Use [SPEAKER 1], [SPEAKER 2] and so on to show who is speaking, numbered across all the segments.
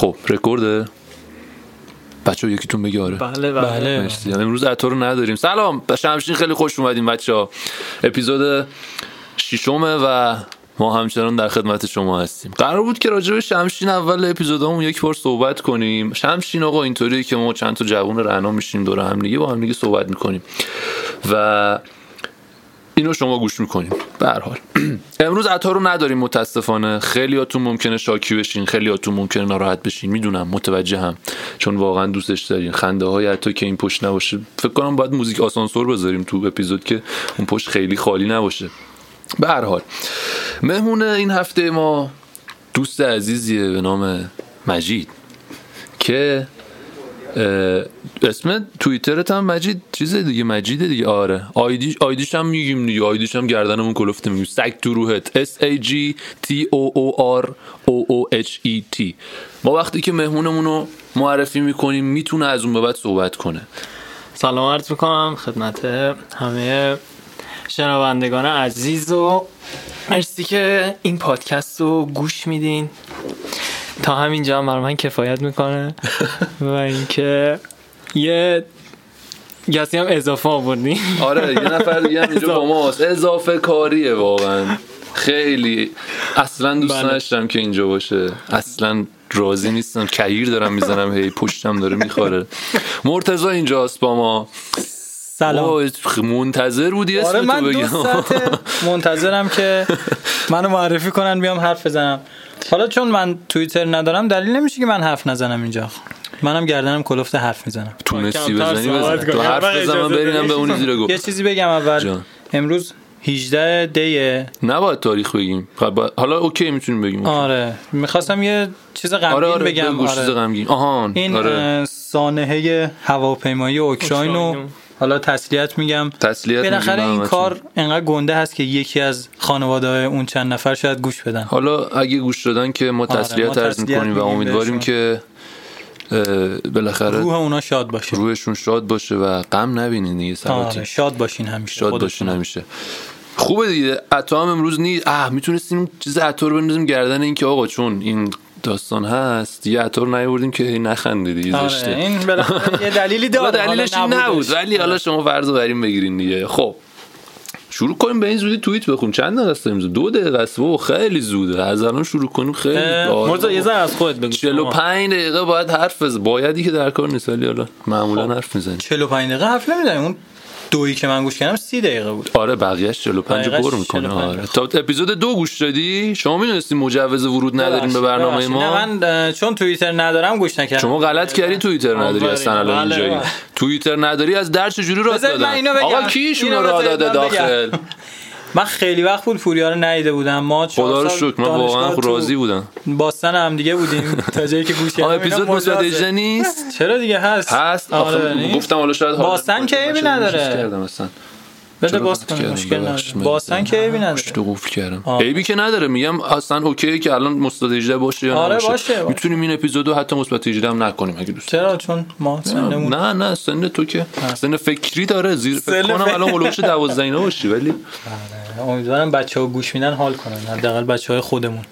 [SPEAKER 1] خب رکورده بچه ها یکیتون بگه آره.
[SPEAKER 2] بله بله.
[SPEAKER 1] مرسی. یعنی امروز عطا رو نداریم. سلام. به شمشین خیلی خوش اومدیم بچه ها اپیزود ششمه و ما همچنان در خدمت شما هستیم. قرار بود که راجع به شمشین اول اپیزودمون یک بار صحبت کنیم. شمشین آقا اینطوریه که ما چند تا جوون رعنا میشیم دور هم دیگه با هم دیگه صحبت می‌کنیم. و اینو شما گوش می‌کنیم. به حال. امروز عطا رو نداریم متاسفانه. خیلیاتون ممکنه شاکی بشین خیلیاتون ممکنه ناراحت بشین می‌دونم متوجه هم چون واقعا دوستش دارین. خنده های حتی که این پشت نباشه. فکر کنم باید موزیک آسانسور بذاریم تو اپیزود که اون پشت خیلی خالی نباشه. به هر حال. مهمون این هفته ما دوست عزیزیه به نام مجید که اسم توییترت هم مجید چیزه دیگه مجیده دیگه. آره. آیدیش آیدیش هم میگیم دیگه. آیدیش هم گردنمون کلفته میگیم. سگ تو روحت. S A G T O O R O O H E T. ما وقتی که مهمونمون رو معرفی می‌کنیم می‌تونه از اون به بعد صحبت کنه.
[SPEAKER 2] سلام عرض می‌کنم خدمت همه شنوندگان عزیز و مرسی که این پادکست رو گوش میدین. تا همینجا هم برای من کفایت می‌کنه و اینکه یه کسی هم اضافه آوردی.
[SPEAKER 1] آره یه نفر دیگه هم اینجا با ماست. اضافه کاریه واقعا. خیلی. اصلا دوست
[SPEAKER 2] بله.
[SPEAKER 1] نداشتم که اینجا باشه. اصلا راضی نیستم. کهیر دارم می‌زنم هی پشتم داره می‌خوره. مرتضی اینجاست با ما.
[SPEAKER 3] سلام.
[SPEAKER 1] منتظر بودی اسم
[SPEAKER 3] آره من
[SPEAKER 1] تو بگم
[SPEAKER 3] منتظرم که منو معرفی کنن بیام حرف بزنم. حالا چون من توییتر ندارم دلیل نمیشه که من حرف نزنم اینجا. منم گردنم کلفت حرف می‌زنم.
[SPEAKER 1] تونستی بزنی بزن. تو حرف
[SPEAKER 2] اول
[SPEAKER 1] بزن من
[SPEAKER 2] اجازه
[SPEAKER 1] برینم
[SPEAKER 2] بده.
[SPEAKER 1] به اون زیر گفت
[SPEAKER 3] یه چیزی بگم اول. امروز 18 دیه.
[SPEAKER 1] نباید تاریخ بگیم. خب، حالا اوکی می‌تونیم بگیم.
[SPEAKER 3] آره. می‌خواستم یه چیز غمگین
[SPEAKER 1] آره آره
[SPEAKER 3] بگم.
[SPEAKER 1] بگو چیز
[SPEAKER 3] آره.
[SPEAKER 1] غمگین. آهان.
[SPEAKER 3] این
[SPEAKER 1] آره.
[SPEAKER 3] سانحه هواپیمایی اوکراین رو. حالا تسلیت میگم
[SPEAKER 1] تسلیت
[SPEAKER 3] بالاخره این. کار انقدر گنده هست که یکی از خانواده اون چند نفر شاید گوش بدن
[SPEAKER 1] حالا اگه گوش دادن که ما
[SPEAKER 3] آره،
[SPEAKER 1] تسلیت
[SPEAKER 3] ما
[SPEAKER 1] عرض می‌کنیم و امیدواریم. که بالاخره
[SPEAKER 3] روح اونا شاد باشه
[SPEAKER 1] روحشون شاد باشه و غم نبینین دیگه
[SPEAKER 3] آره شاد باشین همیشه
[SPEAKER 1] شاد. باشین همیشه خوبه دیگه عطا هم امروز نیست اه می‌تونستیم چیز عطا رو بندازیم گردن این که آقا چون این داستان هست دیگه عطا رو نیاوردیم که نخنده دیگه
[SPEAKER 3] آره
[SPEAKER 1] زشته.
[SPEAKER 3] این یه دلیلی داره
[SPEAKER 1] دلیلش نبود. ولی حالا شما فرض رو بریم بگیرین دیگه. خب شروع کنیم به این زودی توییت بخون چند دقیقه است امروز؟ دو دقیقه است. و خیلی زوده. از الان شروع کنیم خیلی.
[SPEAKER 2] مرزا یه ذره از خودت بگو.
[SPEAKER 1] 45 دقیقه باید حرف بزن بایدی که در کار نیست ولی حالا معمولا حرف می‌زنی
[SPEAKER 3] 45 دقیقه حرف نمی‌زنیم. اون دویی که من گوش کردم 30 دقیقه بود
[SPEAKER 1] آره بقیهش 45
[SPEAKER 3] دقیقش
[SPEAKER 1] پر می‌کنه
[SPEAKER 3] 45.
[SPEAKER 1] آره تا اپیزود دو گوش دادی شما می‌دونستی مجوز ورود نداریم به برنامه. ما
[SPEAKER 3] نه من چون توییتر ندارم گوش نکردم
[SPEAKER 1] شما غلط کردی توییتر نداری. اصلا الان
[SPEAKER 2] بله،
[SPEAKER 1] اینجایی
[SPEAKER 2] بله.
[SPEAKER 1] توییتر نداری از در چجوری راه دادن. آقا کیشون
[SPEAKER 3] اینو
[SPEAKER 1] راه داده. داخل
[SPEAKER 3] من خیلی وقت بود پوریا رو ندیده بودم. ما
[SPEAKER 1] خدا رو شکر من واقعا راضی بودم.
[SPEAKER 3] باستان هم دیگه بودیم. تا جایی که گوش کردم
[SPEAKER 1] اپیزود. 18 نیست؟
[SPEAKER 3] چرا دیگه؟ هست.
[SPEAKER 1] هست؟
[SPEAKER 3] آره نیست؟
[SPEAKER 1] گفتم حالا شاید
[SPEAKER 3] باستن که
[SPEAKER 1] چرا
[SPEAKER 3] نداره. بده باز کنیم؟ مشکل باستن که عیبی نداره
[SPEAKER 1] قفل کردم.
[SPEAKER 3] آه.
[SPEAKER 1] عیبی که نداره میگم اصلا اوکی که الان مثبت 18 باشه یا
[SPEAKER 3] آره، باشه، باشه.
[SPEAKER 1] می‌تونیم این اپیزودو حتی مثبت 18 هم نکنیم اگه دوست
[SPEAKER 3] چرا؟ چون ما سنمون
[SPEAKER 1] نه نه سن تو که سن فکری داره زیر فکر کنم الان هلوش 12 اینا باشی ولی
[SPEAKER 3] امیدوارم بچه ها گوش میدن حال کنن. حداقل بچه های خودمون.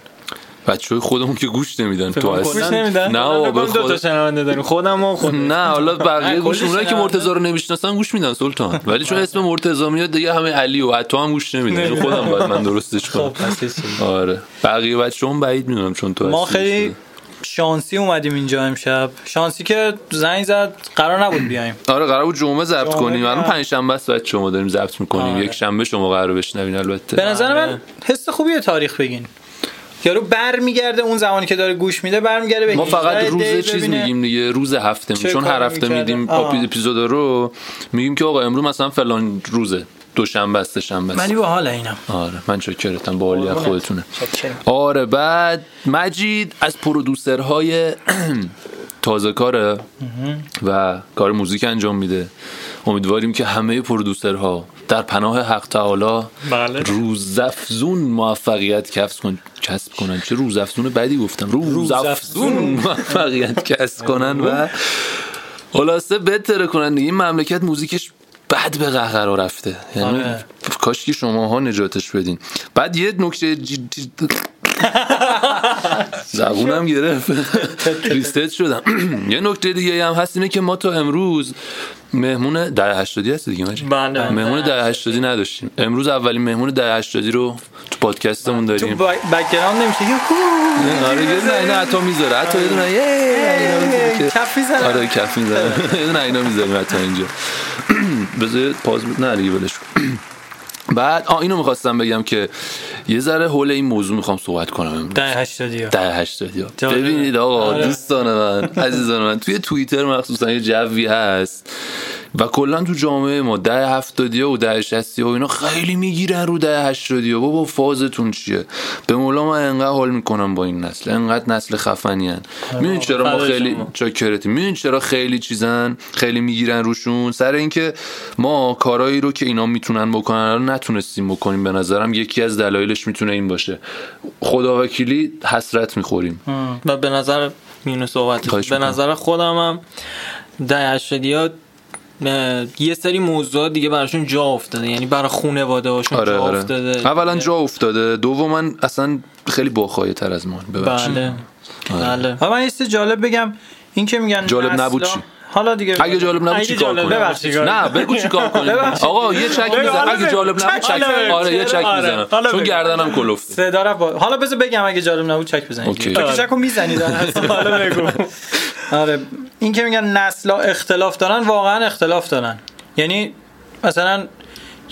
[SPEAKER 1] بچه های خودمون که گوش نمیدن تو
[SPEAKER 3] گوش نمیدن
[SPEAKER 1] نه بابا،
[SPEAKER 2] دو تا. شنونده داریم خودم و خود
[SPEAKER 1] نه حالا بقیه گوش اونایی که. مرتضی رو نمی‌شناسن گوش میدن سلطان ولی چون اسم مرتضی میاد دیگه همه علی و عطا هم گوش نمیدن چون خودم باید من درستش
[SPEAKER 3] خب
[SPEAKER 1] کنم
[SPEAKER 3] چیزی.
[SPEAKER 1] آره بقیه بچه‌هم بعید می‌دونم چون تو
[SPEAKER 3] ما. خیلی شانسی اومدیم اینجا امشب شانسی که زنگ زد قرار نبود بیایم
[SPEAKER 1] آره قرار بود جمعه ضبط کنیم الان. پنج شنبه است بعد شما داریم ضبط می‌کنیم
[SPEAKER 3] آره.
[SPEAKER 1] یک شنبه شما قرار بشنوین
[SPEAKER 3] به
[SPEAKER 1] البته
[SPEAKER 3] نظر
[SPEAKER 2] بله.
[SPEAKER 3] من حس خوبی تاریخ بگین یارو بر میگرده اون زمانی که داره گوش میده بر میگرده به
[SPEAKER 1] ما
[SPEAKER 3] 18
[SPEAKER 1] فقط روز چیز. میگیم دیگه روز هفته
[SPEAKER 3] چه
[SPEAKER 1] چون هر هفته؟ میدیم. اپیزود رو میگیم که آقا امروز مثلا فلان روزه دوشنبه است شنبه است
[SPEAKER 3] با حال اینم
[SPEAKER 1] آره من چاکرتم با. خودتونه
[SPEAKER 3] چاکرم.
[SPEAKER 1] آره بعد مجید از پرودوسرهای تازه کاره و کار موزیک انجام میده امیدواریم که همه پرودوسرها در پناه حق تعالی
[SPEAKER 2] بله.
[SPEAKER 1] روزافزون موفقیت کسب کن کسب کنن. چه روزافزون بدی گفتم. روزافزون موفقیت کسب کنن و خلاصه بهتره کنن دیگه. این مملکت موزیکش بد به قهقرا رفته. یعنی
[SPEAKER 3] آره.
[SPEAKER 1] کاش که شماها نجاتش بدین. بعد یه نکته زبونم گرفت. reset شدم. یه نکته دیگه هم هست اینه که ما تا امروز مهمون ده هشتادی هست دیگه مجید
[SPEAKER 2] بله.
[SPEAKER 1] مهمون ده هشتادی نداشتیم. امروز اولین مهمون ده هشتادی رو تو پادکستمون
[SPEAKER 3] تو
[SPEAKER 1] داریم.
[SPEAKER 3] با- background نمیشه. یه.
[SPEAKER 1] آره یه دونه اینا حتی می‌ذاره. حتی یه دونه یه اینا می‌ذاره. آره کف می‌زنه یه دونه اینا می‌ذاریم حتی اینجا. بذار پاز نه دیگه ولش کن. بعد آ اینو می‌خواستم بگم که یه ذره حول این موضوع می‌خوام صحبت کنم.
[SPEAKER 3] ده هشتادی.
[SPEAKER 1] ده هشتادی. ببینید آقا
[SPEAKER 3] آره.
[SPEAKER 1] دوستان من عزیزان من توی توییتر مخصوصا یه جوی هست و کلا تو جامعه ما ده هفتادی و ده شستی و اینا خیلی می‌گیرن رو ده هشتادی ها بابا فازتون چیه؟ به مولا من انقدر حال می‌کنم با این نسل. انقدر نسل خفنی هن می‌دونی چرا ما خیلی. چاکرتی می‌دونی چرا خیلی چیزن؟ خیلی می‌گیرن روشون؟ سر اینکه ما کارایی رو که اینا می‌تونن بکنن رو نتونستیم بکنیم به نظرم. یکی از دلایلش می‌تونه این باشه. خدا وکیلی حسرت می‌خوریم.
[SPEAKER 2] و به نظر میونه صحبت به. نظر خودم هم ده هشتادی یه سری موضوعات دیگه براشون جا افتاده. یعنی برای خونواده هاشون
[SPEAKER 1] آره
[SPEAKER 2] جا
[SPEAKER 1] آره.
[SPEAKER 2] افتاده.
[SPEAKER 1] اولا جا افتاده. دوما اصلا خیلی باخایه تر از ما ببخشید.
[SPEAKER 2] بله. بله.
[SPEAKER 3] و من یه جالب بگم. این که میگن
[SPEAKER 1] جالب نبود چی؟
[SPEAKER 3] حالا دیگه
[SPEAKER 1] اگه جالب نبود چیکار
[SPEAKER 2] جالب
[SPEAKER 1] کنیم. نه بگو چیکار کنیم. آقا یه چک
[SPEAKER 3] بگو،
[SPEAKER 1] میزن
[SPEAKER 3] حالا
[SPEAKER 1] اگه. جالب نبود
[SPEAKER 3] چک.
[SPEAKER 1] آره یه چک
[SPEAKER 3] آره.
[SPEAKER 1] می‌زنم. چون. گردنم کلفته
[SPEAKER 3] صدا با... حالا بذار بگم اگه جالب نبود چک بزنید
[SPEAKER 1] اوکی.
[SPEAKER 3] تو که چک رو می‌زنید حالا بگو آره. این که میگن نسلا اختلاف دارن واقعا اختلاف دارن. یعنی مثلا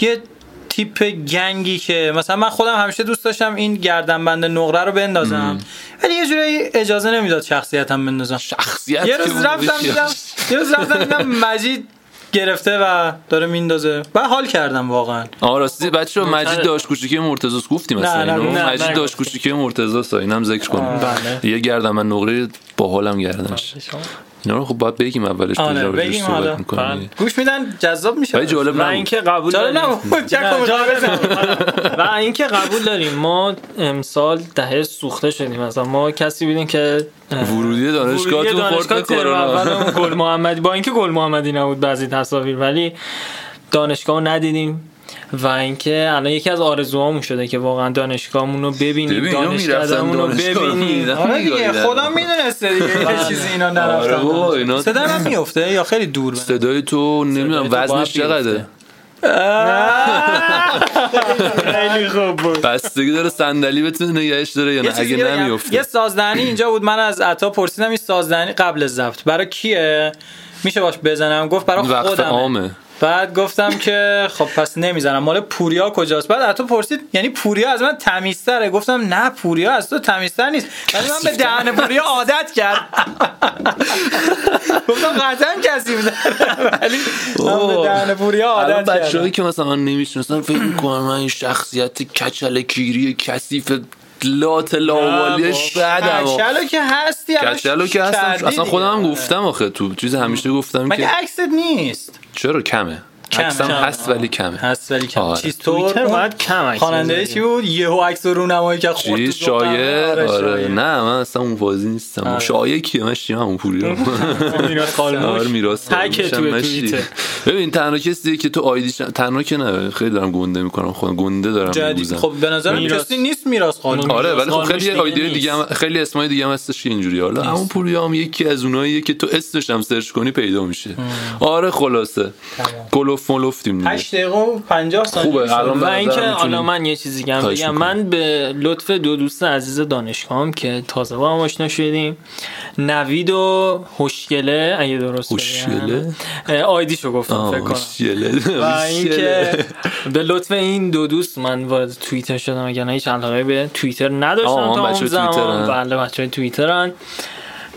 [SPEAKER 3] یه تیپ گنگی که مثلا من خودم همیشه دوست داشتم این گردنبند نقره رو بندازم. ولی یه جوری اجازه نمی‌داد شخصیتم بندازم.
[SPEAKER 1] شخصیت
[SPEAKER 3] یه روز رفتم. دیدم یه روز رفتم دیدم مجید گرفته و داره میندازه. و حال کردم واقعا.
[SPEAKER 1] آه راستی بچه مجید داشت کوچیکی مرتضی گفتیم
[SPEAKER 3] نه،
[SPEAKER 1] مثلا
[SPEAKER 3] نه،
[SPEAKER 1] اینو.
[SPEAKER 2] نه،
[SPEAKER 1] مجید
[SPEAKER 2] نه،
[SPEAKER 1] داشت. کوچیکی مرتضی سا اینم ذکر کنیم
[SPEAKER 2] بله.
[SPEAKER 1] یه گردن من نقره با حالم گردنش. اینا رو خب باید بگیم اولش
[SPEAKER 3] آره، بگیم حالا. گوش میدن جذاب میشه.
[SPEAKER 1] ولی جالب نبود.
[SPEAKER 2] اینکه قبول
[SPEAKER 3] جالب چک
[SPEAKER 2] نه،. و اینکه قبول داریم. ما امسال دهه سوخته شدیم. مثلا ما کسی بودیم که
[SPEAKER 1] ورودی دانشگاه
[SPEAKER 2] ورودی
[SPEAKER 1] تو خورد کرونا.
[SPEAKER 2] گل محمدی با اینکه گل محمدی نبود بعضی تصاویر. ولی دانشگاه ندیدیم. و اینکه الان یکی از آرزوهامون شده که واقعا دانشگاهمون رو ببینیم دانشکدهمون رو ببینیم.
[SPEAKER 3] آره دیگه. خودم می‌دونسته دیگه یه چیزی اینا
[SPEAKER 1] آره
[SPEAKER 3] نرفتن
[SPEAKER 1] اینا-
[SPEAKER 3] صدا میفته یا خیلی دور
[SPEAKER 1] صدای تو نمی‌دونم وزنش چقدره؟
[SPEAKER 2] خیلی خوب بود.
[SPEAKER 1] بستگی داره صندلی بتونه نگهش داره یا
[SPEAKER 3] یه
[SPEAKER 1] نه. اگه. نمیفته
[SPEAKER 3] یه سازدهنی اینجا بود من از عطا پرسیدم این سازدهنی قبل ضبط. برای کیه؟ میشه باش بزنم؟ گفت برای خودمه. بعد گفتم که خب پس نمی‌زنم. مال پوریا کجاست؟ بعد حتی پرسید یعنی پوریا از من تمیزتره. گفتم نه پوریا از تو تمیزتر نیست. ولی من به دهن پوریا عادت کرد. گفتم قطعا کسی ولی من به دهن پوریا عادت کردم.
[SPEAKER 1] که مثلا من نمی‌شناسن فکر می‌کنم من این شخصیت کچل کیری کثیف لات لاوالیش بعدم
[SPEAKER 3] کچلو که هستی
[SPEAKER 1] کچلو که هستم. اصلا خودم. گفتم آخه تو چیز همیشه گفتم
[SPEAKER 3] مگه
[SPEAKER 1] که
[SPEAKER 3] عکست نیست؟
[SPEAKER 1] چرا کمه. عکسم
[SPEAKER 3] کمه.
[SPEAKER 1] هست ولی کمه
[SPEAKER 3] هست ولی کم
[SPEAKER 1] آره.
[SPEAKER 3] چیز
[SPEAKER 2] توییتر
[SPEAKER 3] تو
[SPEAKER 2] باید کم عکس
[SPEAKER 3] خواننده. چی بود یهو عکس رو نمایی که خورد
[SPEAKER 1] چیز
[SPEAKER 3] تو ذوقم.
[SPEAKER 1] شایع
[SPEAKER 3] آره،
[SPEAKER 1] آره. نه من اصلا اون بازی نیستم
[SPEAKER 3] آره.
[SPEAKER 1] شایع کیه من شیمم اون پوری
[SPEAKER 3] میراث خالموش.
[SPEAKER 1] آره میراث
[SPEAKER 2] تکه
[SPEAKER 1] خالموشم
[SPEAKER 2] توی
[SPEAKER 1] من
[SPEAKER 2] توییتر.
[SPEAKER 1] ببین تنها کسیه که تو آیدیش تنها که نه خیلی دارم گنده می‌کنم خودم گنده دارم میگوزم
[SPEAKER 3] خب به نظر. کسی نیست میراث خالموش
[SPEAKER 1] آره ولی خب خیلی آیدی. دیگه هم خیلی اسمای دیگه هم هستش که اینجوری حالا همون پوری هم یکی از اوناییه که تو اسمش هم سرچ کنی پیدا میشه آره خلاصه کلوف ملوفتیم دیگه
[SPEAKER 3] 8 دقیقه و 50 ثانیه
[SPEAKER 1] خوبه،. الان
[SPEAKER 2] و
[SPEAKER 1] به
[SPEAKER 2] اینکه حالا من یه چیزی بگم
[SPEAKER 1] می‌کنم.
[SPEAKER 2] من به لطف دو دوست عزیز دانشگاهم که تازه با هم آشنا شدیم نوید و خوشگله اگه درست؟ اه، آیدیشو گفتم فکر کنم
[SPEAKER 1] شله.
[SPEAKER 2] و اینکه به لطف این دو دوست من وارد توییتر شدم اگر نه هیچ علاقه به توییتر نداشتم تا اون زمان. بله بچه های توییترن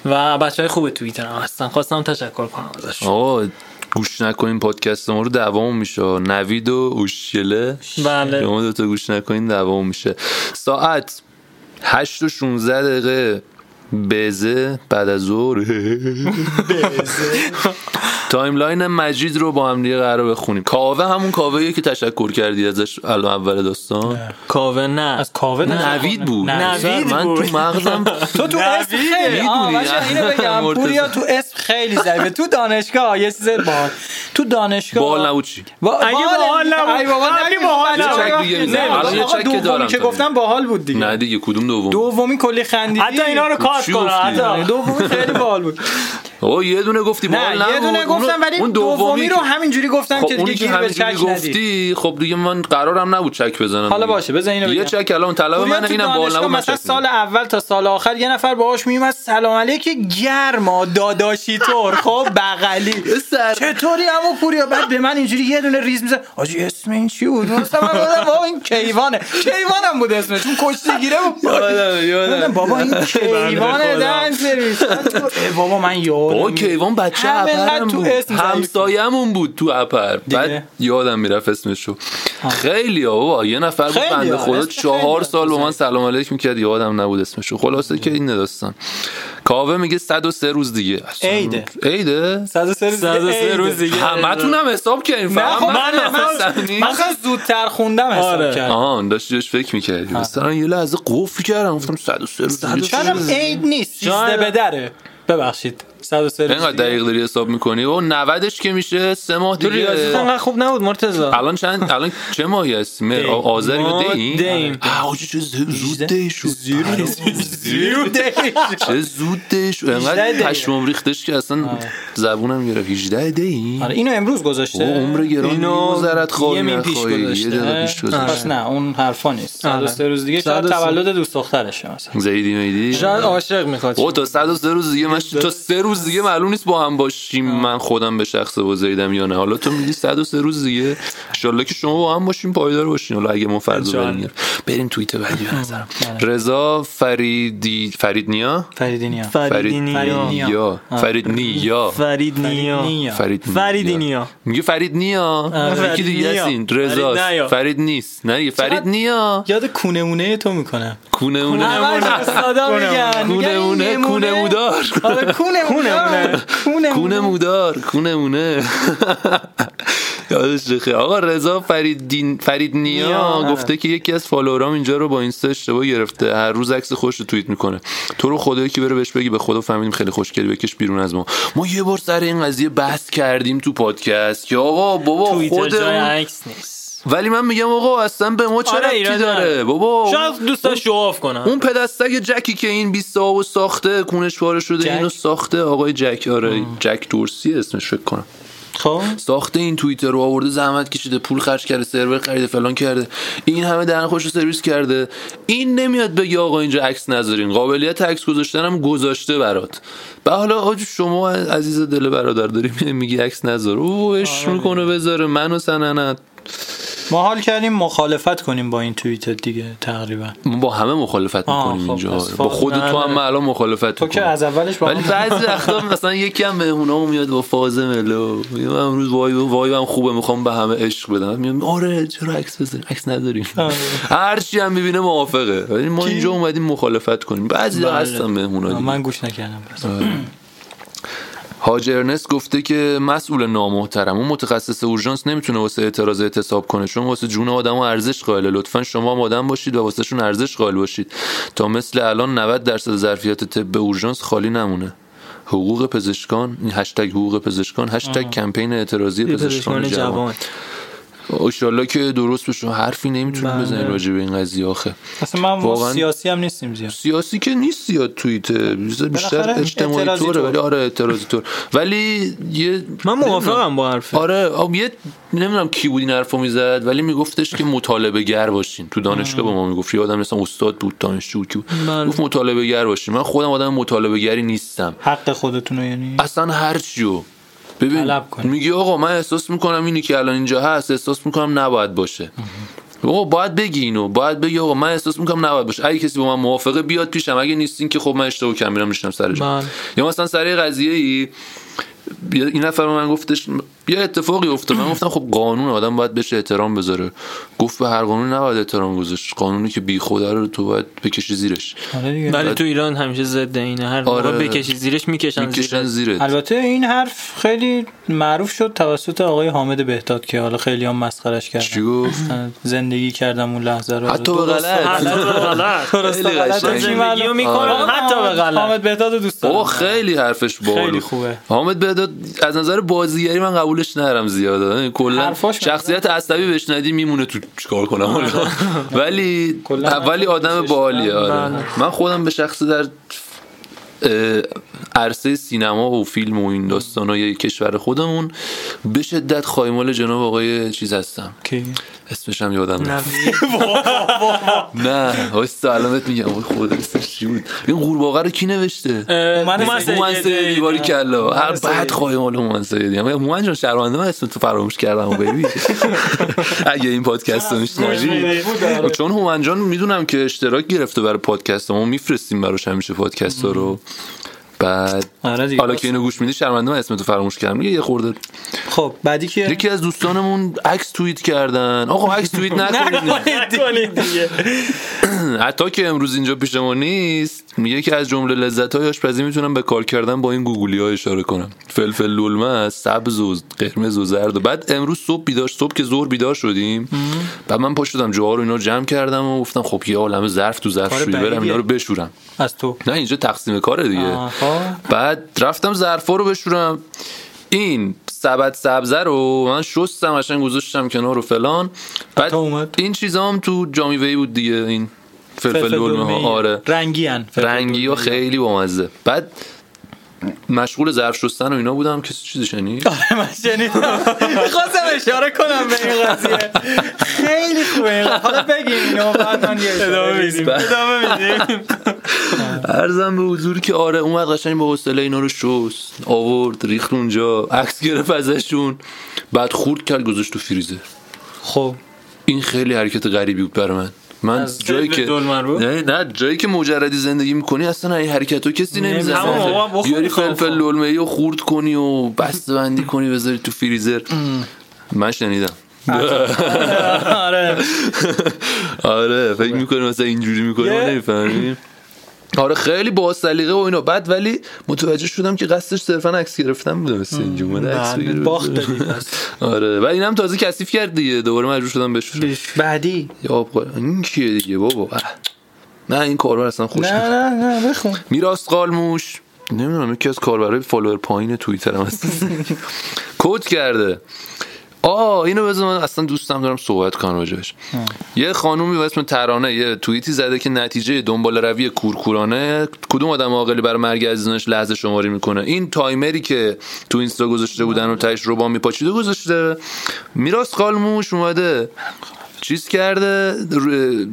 [SPEAKER 2] و بچه های خوب توییتر هم هستن خواستم تشکر کنم ازش
[SPEAKER 1] آقا گوش نکنین پادکست ما رو دوام میشه. نوید و اوشیله.
[SPEAKER 2] بله.
[SPEAKER 1] شما دوتا گوش نکنین دوام میشه. ساعت 8 و 16 دقیقه. بزه بعد از ظهر. تایملاین مجید رو با هم دیگه قرار بخونیم. کاوه همون کاوه که تشکر کردی ازش الان اول داستان.
[SPEAKER 2] کاوه نه.
[SPEAKER 3] از کاوه
[SPEAKER 1] نوید بود.
[SPEAKER 2] نوید
[SPEAKER 1] من. تو مغزم
[SPEAKER 3] تو تو اسم خیلی آه،
[SPEAKER 1] می‌دونی.
[SPEAKER 3] باشه، اینو بگم.
[SPEAKER 1] مرتضی.
[SPEAKER 3] پوریا تو اسم خیلی ضعیفه. تو دانشگاه یه چیز با تو دانشگاه
[SPEAKER 1] باحال نبود. چی
[SPEAKER 3] با...
[SPEAKER 2] اگه باحال نبود، اگه
[SPEAKER 1] دیگه
[SPEAKER 3] نه،
[SPEAKER 1] نه، چک که
[SPEAKER 3] دومی
[SPEAKER 1] دارم
[SPEAKER 3] که گفتم باحال بود دیگه.
[SPEAKER 1] نه دیگه کدوم دوم؟
[SPEAKER 3] دومی کلی خندیدی.
[SPEAKER 2] حتی اینا رو کات
[SPEAKER 1] گفتی؟
[SPEAKER 2] حتی.
[SPEAKER 3] دومی خیلی باحال بود.
[SPEAKER 1] او یه دونه گفتی.
[SPEAKER 3] نه یه دونه گفتم ولی
[SPEAKER 1] اون
[SPEAKER 3] دومی رو همینجوری گفتم
[SPEAKER 1] خب
[SPEAKER 3] که دیگه گیر به چک
[SPEAKER 1] گفتی خب دیگه من قرارم نبود چک بزنم
[SPEAKER 3] حالا. باشه، بذار اینو
[SPEAKER 1] یه. چک الان طلب من اینم باحال
[SPEAKER 3] دانشگاه
[SPEAKER 1] نبود
[SPEAKER 3] مثلا سال اول تا سال آخر یه نفر باهاش میومد سلام علیک گرما داداشی طور خب بغلی. چطوری اما پوریا؟ بعد به من اینجوری یه دونه ریز میزه آجی اسم این چی بود؟ مثلا من گفتم بابا این کیوانه. کیوانم بود اسمش چون بود. گفتم
[SPEAKER 1] یادم.
[SPEAKER 3] بابا این کیوانه. دن سرویس بابا من یادم
[SPEAKER 1] بابا کیوان بچه اپرم بود. همسایمون بود تو اپر؟ بعد یادم می‌رفت اسمشو. خیلی ها بابا یه نفر بود بنده خدا چهار سال با. من سلام علیک می‌کرد یادم نبود اسمشو. خلاصه که این نداستان کاوه میگه 103 روز دیگه.
[SPEAKER 3] عیده.
[SPEAKER 1] عیده؟
[SPEAKER 3] 103
[SPEAKER 2] 103 روز دیگه.
[SPEAKER 1] همتون هم حساب کردیم.
[SPEAKER 3] نه
[SPEAKER 1] فقط
[SPEAKER 3] خب
[SPEAKER 1] من
[SPEAKER 3] من زودتر خوندم حساب
[SPEAKER 2] آره.
[SPEAKER 3] کردم.
[SPEAKER 1] آها داشتی بهش فکر می‌کردی. مثلا یه لحظه قفل کردم. گفتم 103 روز
[SPEAKER 3] هم عید نیست؟ 13
[SPEAKER 2] شاید.
[SPEAKER 3] به دره ببخشید. 103 روز
[SPEAKER 1] اینقدر. دقیق داری حساب می‌کنی؟ و 90ش که میشه سه ماه
[SPEAKER 2] تو
[SPEAKER 1] دیگه.
[SPEAKER 2] ریاضیت انقدر خوب نبود مرتضی.
[SPEAKER 1] الان چند؟ الان چه ماهی هست. آذر یا دی
[SPEAKER 2] دیم.
[SPEAKER 1] آه آجی چه زود دی شد.
[SPEAKER 3] زیرو. دی.
[SPEAKER 1] چه زود دی شد.
[SPEAKER 3] 18
[SPEAKER 1] انقدر. پشمام ریختش که اصلا زبونم گرفت. 18 دی
[SPEAKER 3] آره اینو امروز گذاشته.
[SPEAKER 1] او عمر گران
[SPEAKER 2] اینو
[SPEAKER 1] میگذرد خواهی
[SPEAKER 2] یه مین پیش. گذاشته.
[SPEAKER 1] پیش
[SPEAKER 3] پس نه اون حرفا نیست.
[SPEAKER 2] آره.
[SPEAKER 3] 103 روز دیگه شاید
[SPEAKER 2] 103.
[SPEAKER 3] تولد دوست دخترشه مثلا.
[SPEAKER 1] زیدی میدی؟
[SPEAKER 2] شاید عاشق می‌خواد.
[SPEAKER 1] او تا 103 روز دیگه من تا سه روز دیگه معلوم نیست با هم باشیم. من خودم به شخص با زیدم یا نه. حالا تو میگی 103 روز دیگه. ان که شما با هم باشیم پایدار باشین. حالا اگه ما فرض
[SPEAKER 2] انشالله.
[SPEAKER 1] بریم بریم توییت بعدی به نظرم. رضا فریدی فرید نیا
[SPEAKER 3] فریدینیا
[SPEAKER 2] فریدی نیا
[SPEAKER 1] یا فرید نیا
[SPEAKER 2] فرید نیا
[SPEAKER 3] نیا.
[SPEAKER 1] فرید
[SPEAKER 2] فریدی نیا
[SPEAKER 1] میگه فرید نیا یکی دیگه
[SPEAKER 2] فرید
[SPEAKER 1] رضا. فرید نیست. نه دیگه. فرید نیا
[SPEAKER 3] یاد کونه مونه تو می‌کنه
[SPEAKER 1] کونه اونه
[SPEAKER 3] همش استادا میگن.
[SPEAKER 1] کونه
[SPEAKER 3] میگن
[SPEAKER 1] مونه
[SPEAKER 3] این
[SPEAKER 1] کونه
[SPEAKER 3] آره مونه کونه
[SPEAKER 1] کونه مودار کونه مونه یادش بخیر آقا رضا فریدین فرید نیا. گفته که یکی از فالوورام اینجا رو با اینستا اشتباه گرفته. هر روز عکس خوش رو توییت می‌کنه. تو رو خدایی که بره بهش بگی به خدا فهمیدیم خیلی خوشگلی بکش بیرون از ما. ما یه بار سر این قضیه بحث کردیم تو پادکست. که آقا بابا
[SPEAKER 2] توییتر
[SPEAKER 1] خود
[SPEAKER 2] جای
[SPEAKER 1] اون
[SPEAKER 2] عکس نیست.
[SPEAKER 1] ولی من میگم آقا اصلا به ما چه
[SPEAKER 2] آره،
[SPEAKER 1] ربطی داره. بابا
[SPEAKER 2] شاید دوستا شواف کنن
[SPEAKER 1] اون پدستگ جکی که این 20 و ساخته کونش پاره شده
[SPEAKER 3] جک؟
[SPEAKER 1] اینو ساخته آقای جک آره جک دورسی اسمش فکر کنم.
[SPEAKER 3] خب؟
[SPEAKER 1] ساخته این توییتر رو آورده زحمت کشیده پول خرج کرده سرور خریده فلان کرده. این همه درن خوش رو سرویس کرده. این نمیاد بگه آقا اینجا عکس نذارین. قابلیت عکس گذاشتن هم گذاشته برات. و حالا آج شما عزیز دل برادر داری میگی عکس نذار. او اش می‌کنه بذاره. منو سننت.
[SPEAKER 3] ما حال کردیم مخالفت کنیم با این توییت دیگه تقریبا
[SPEAKER 1] ما با همه مخالفت می‌کنیم
[SPEAKER 3] خب،
[SPEAKER 1] اینجا با خود تو هم الان مخالفت
[SPEAKER 3] تو که. از اولش با
[SPEAKER 1] ولی بعضی وقتا مثلا یکی هم مهمونامون میاد با فاز ملو میگم امروز وای وای هم خوبه می‌خوام به همه عشق بدم میگم آره چرا عکس بزنیم عکس نداریم
[SPEAKER 3] آره.
[SPEAKER 1] هر چی هم می‌بینه موافقه ولی ما؟ اینجا اومدیم مخالفت کنیم بعضی
[SPEAKER 2] بله.
[SPEAKER 1] هستن مهمونا.
[SPEAKER 3] من گوش نکردم پس.
[SPEAKER 1] حاج ارنست گفته که مسئول نامحترم. اون متخصص اورژانس نمی‌تونه واسه اعتراض اعتصاب کنه. چون واسه جون آدم ارزش قائله. لطفا شما هم آدم باشید و واسه شون ارزش قائل باشید. تا مثل الان 90 درصد ظرفیت طب اورژانس خالی نمونه. حقوق پزشکان هشتگ حقوق پزشکان هشتگ کمپین اعتراضی پزشکان
[SPEAKER 2] پزشکان
[SPEAKER 1] جوان.
[SPEAKER 2] جوان.
[SPEAKER 1] انشالله که درست بشه حرفی نمی‌تونیم
[SPEAKER 2] بله.
[SPEAKER 1] بزنیم راجع به این قضیه آخه.
[SPEAKER 3] اصلا ما
[SPEAKER 1] واقعاً-
[SPEAKER 3] سیاسی هم نیستیم زیاد.
[SPEAKER 1] سیاسی که نیست زیاد توییت بیشتر اجتماعی طوره
[SPEAKER 3] طور.
[SPEAKER 1] ولی آره اعتراضی طور ولی یه
[SPEAKER 2] من موافقم با حرف
[SPEAKER 1] آره آب یه نمی‌دونم کی بود این حرفو می‌زد ولی میگفتش که مطالبه گر باشین. تو دانشگاه به ما می‌گفت. یه آدم مثلا استاد بود دانشجو بود.
[SPEAKER 2] بله.
[SPEAKER 1] گفت مطالبه گر باشین. من خودم آدم مطالبه گری نیستم.
[SPEAKER 3] حق خودتونو یعنی؟
[SPEAKER 1] اصلا هر چیو. ببین
[SPEAKER 3] طلب.
[SPEAKER 1] میگی آقا من احساس می‌کنم اینی که الان اینجا هست احساس می‌کنم نباید باشه آقا باید بگی اینو باید بگی آقا من احساس می‌کنم نباید باشه اگه کسی با من موافقه بیاد پیشم اگه نیستین که خب من اشتباه کردم میرم میشنم سرش. یا مثلا سر یه قضیه ای بیا- این نفر من گفتش یه اتفاقی افتاد. من گفتم خب قانون آدم باید بهش احترام بذاره. گفت به هر قانون نباید احترام گذاشت. قانونی که بی خوده رو تو باید بکشی زیرش.
[SPEAKER 3] آره
[SPEAKER 2] ولی تو ایران همیشه ضد اینه هر
[SPEAKER 1] آره.
[SPEAKER 2] بکشی زیرش می‌کشن
[SPEAKER 1] می‌کشن
[SPEAKER 2] زیرش
[SPEAKER 1] زیرت.
[SPEAKER 3] البته این حرف خیلی معروف شد توسط آقای حامد بهداد که حالا خیلی هم مسخرش
[SPEAKER 1] چی
[SPEAKER 3] کردن
[SPEAKER 1] گفت؟
[SPEAKER 3] زندگی کردم اون لحظه رو.
[SPEAKER 1] حتی به غلط.
[SPEAKER 2] حتی به غلط.
[SPEAKER 3] درست و
[SPEAKER 1] خیلی
[SPEAKER 3] غلط
[SPEAKER 1] قشنگ.
[SPEAKER 2] حتی به غلط.
[SPEAKER 3] حامد بهداد دوست دارم.
[SPEAKER 1] خیلی حرفش باحال.
[SPEAKER 3] خیلی خوبه.
[SPEAKER 1] حامد از نظر بازیگری من قبولش ندارم زیاده. یعنی کلا شخصیت عصبی بشنیدی میمونه تو چیکار کنم؟ حالا ولی ولی آدم باحالیه آره.
[SPEAKER 2] بله.
[SPEAKER 1] من خودم به شخص در عرصه سینما و فیلم و این داستانای کشور خودمون به شدت خایمال جناب آقای چیز هستم. اسمش هم یادم نه. نه واسه علامت میگم. آقای خدا اسمش چی بود؟ این قورباغه رو کی نوشته؟
[SPEAKER 2] هومن
[SPEAKER 3] سیدی.
[SPEAKER 1] باری کلا. هر. بعد خواهی مال هومن سیدی. هومن جان شرمنده من اسم تو فراموش کردم ببین. اگه این پادکست رو میشنوی. چون هومن جان می‌دونم که اشتراک گرفته برای پادکست ما میفرستیم براش همیشه پادکست رو. بعد
[SPEAKER 3] آره.
[SPEAKER 1] حالا که اینو گوش میدی شرمنده من اسم تو فراموش کردم. یه خورده.
[SPEAKER 3] خب بعدی که
[SPEAKER 1] یکی از دوستانمون عکس توییت کردن. آقا عکس توییت نکنید.
[SPEAKER 3] نکنید دیگه.
[SPEAKER 1] حتی که امروز اینجا پیش ما نیست میگه که از جمله لذت های آشپزی می‌تونم به کار کردن با این گوگلی ها اشاره کنم. فلفل لولمه سبز و قرمز و زرد. و بعد امروز صبح بیدار صبح که زور بیدار شدیم بعد من پا شدم جوها رو اینا جمع کردم و گفتم خب یه عالمه ظرف تو ظرف شویی برم. اینا رو بشورم.
[SPEAKER 3] از تو.
[SPEAKER 1] نه اینجا تقسیم کاره دیگه.
[SPEAKER 3] آها.
[SPEAKER 1] بعد رفتم ظرفا رو بشورم. این سبد سبزه رو من شستم قشنگ گذاشتم کنار و فلان. بعد
[SPEAKER 3] اومد.
[SPEAKER 1] این چیزا هم تو جامی وی بود دیگه این فلفل لولمه ها آره.
[SPEAKER 3] رنگی ان
[SPEAKER 1] رنگی ها خیلی بامزه. بعد مشغول ظرف شستن و اینا بودم. کسی چیزی شنید؟
[SPEAKER 3] آره من شنیدم. می‌خواستم اشاره کنم به این قضیه. خیلی خوبه. حالا بگیم اینو بعد من یه ادامه میدیم. ادامه میدیم.
[SPEAKER 1] ارزم به حضور که آره اومد قشنگ با حوصله اینا رو شست. آورد ریخت اونجا. عکس گرفت ازشون. بعد خورد کرد گذاشت تو فریزر.
[SPEAKER 3] خب.
[SPEAKER 1] این خیلی حرکت غریبی بود برای من. من جایی که؟ نه نه جایی که مجردی زندگی می‌کنی اصلا این حرکت رو کسی نمی‌زنه. بیاری. فلفل للمه ای خورد کنی و بسته بندی کنی بذاری تو فریزر. من شنیدم.
[SPEAKER 3] آره.
[SPEAKER 1] آره فکر می‌کنی مثلا اینجوری می‌کنی
[SPEAKER 3] یه-
[SPEAKER 1] نمی‌فهمی آره خیلی با سلیقه و اینا بعد ولی متوجه شدم که قصدش صرفا عکس گرفتن بوده مثل اومده عکس
[SPEAKER 3] باخت.
[SPEAKER 1] آره. و اینم تازه کثیف کرد دیگه. دوباره مجبور شدم بشورم
[SPEAKER 3] بعدی؟
[SPEAKER 1] یا این کیه دیگه بابا. نه این کاربر اصلا خوش
[SPEAKER 3] نه
[SPEAKER 1] نه
[SPEAKER 3] نه نه بخون.
[SPEAKER 1] میراست قالموش. نمی‌دونم یکی از کاربرای follower پایین توییتر هم هست. quote کرده. آه اینو بذار من اصلا دوستم دارم صحبت کنم راجبش یه خانومی به اسم ترانه یه توییتی زده که نتیجه دنبال روی کورکورانه کدوم آدم عاقلی برای مرگ عزیزانش لحظه شماری می‌کنه؟ این timer ی که تو اینستا گذاشته بودن و تهش روبان میپاچیده گذاشته. میراست قالموش اومده. چیز کرده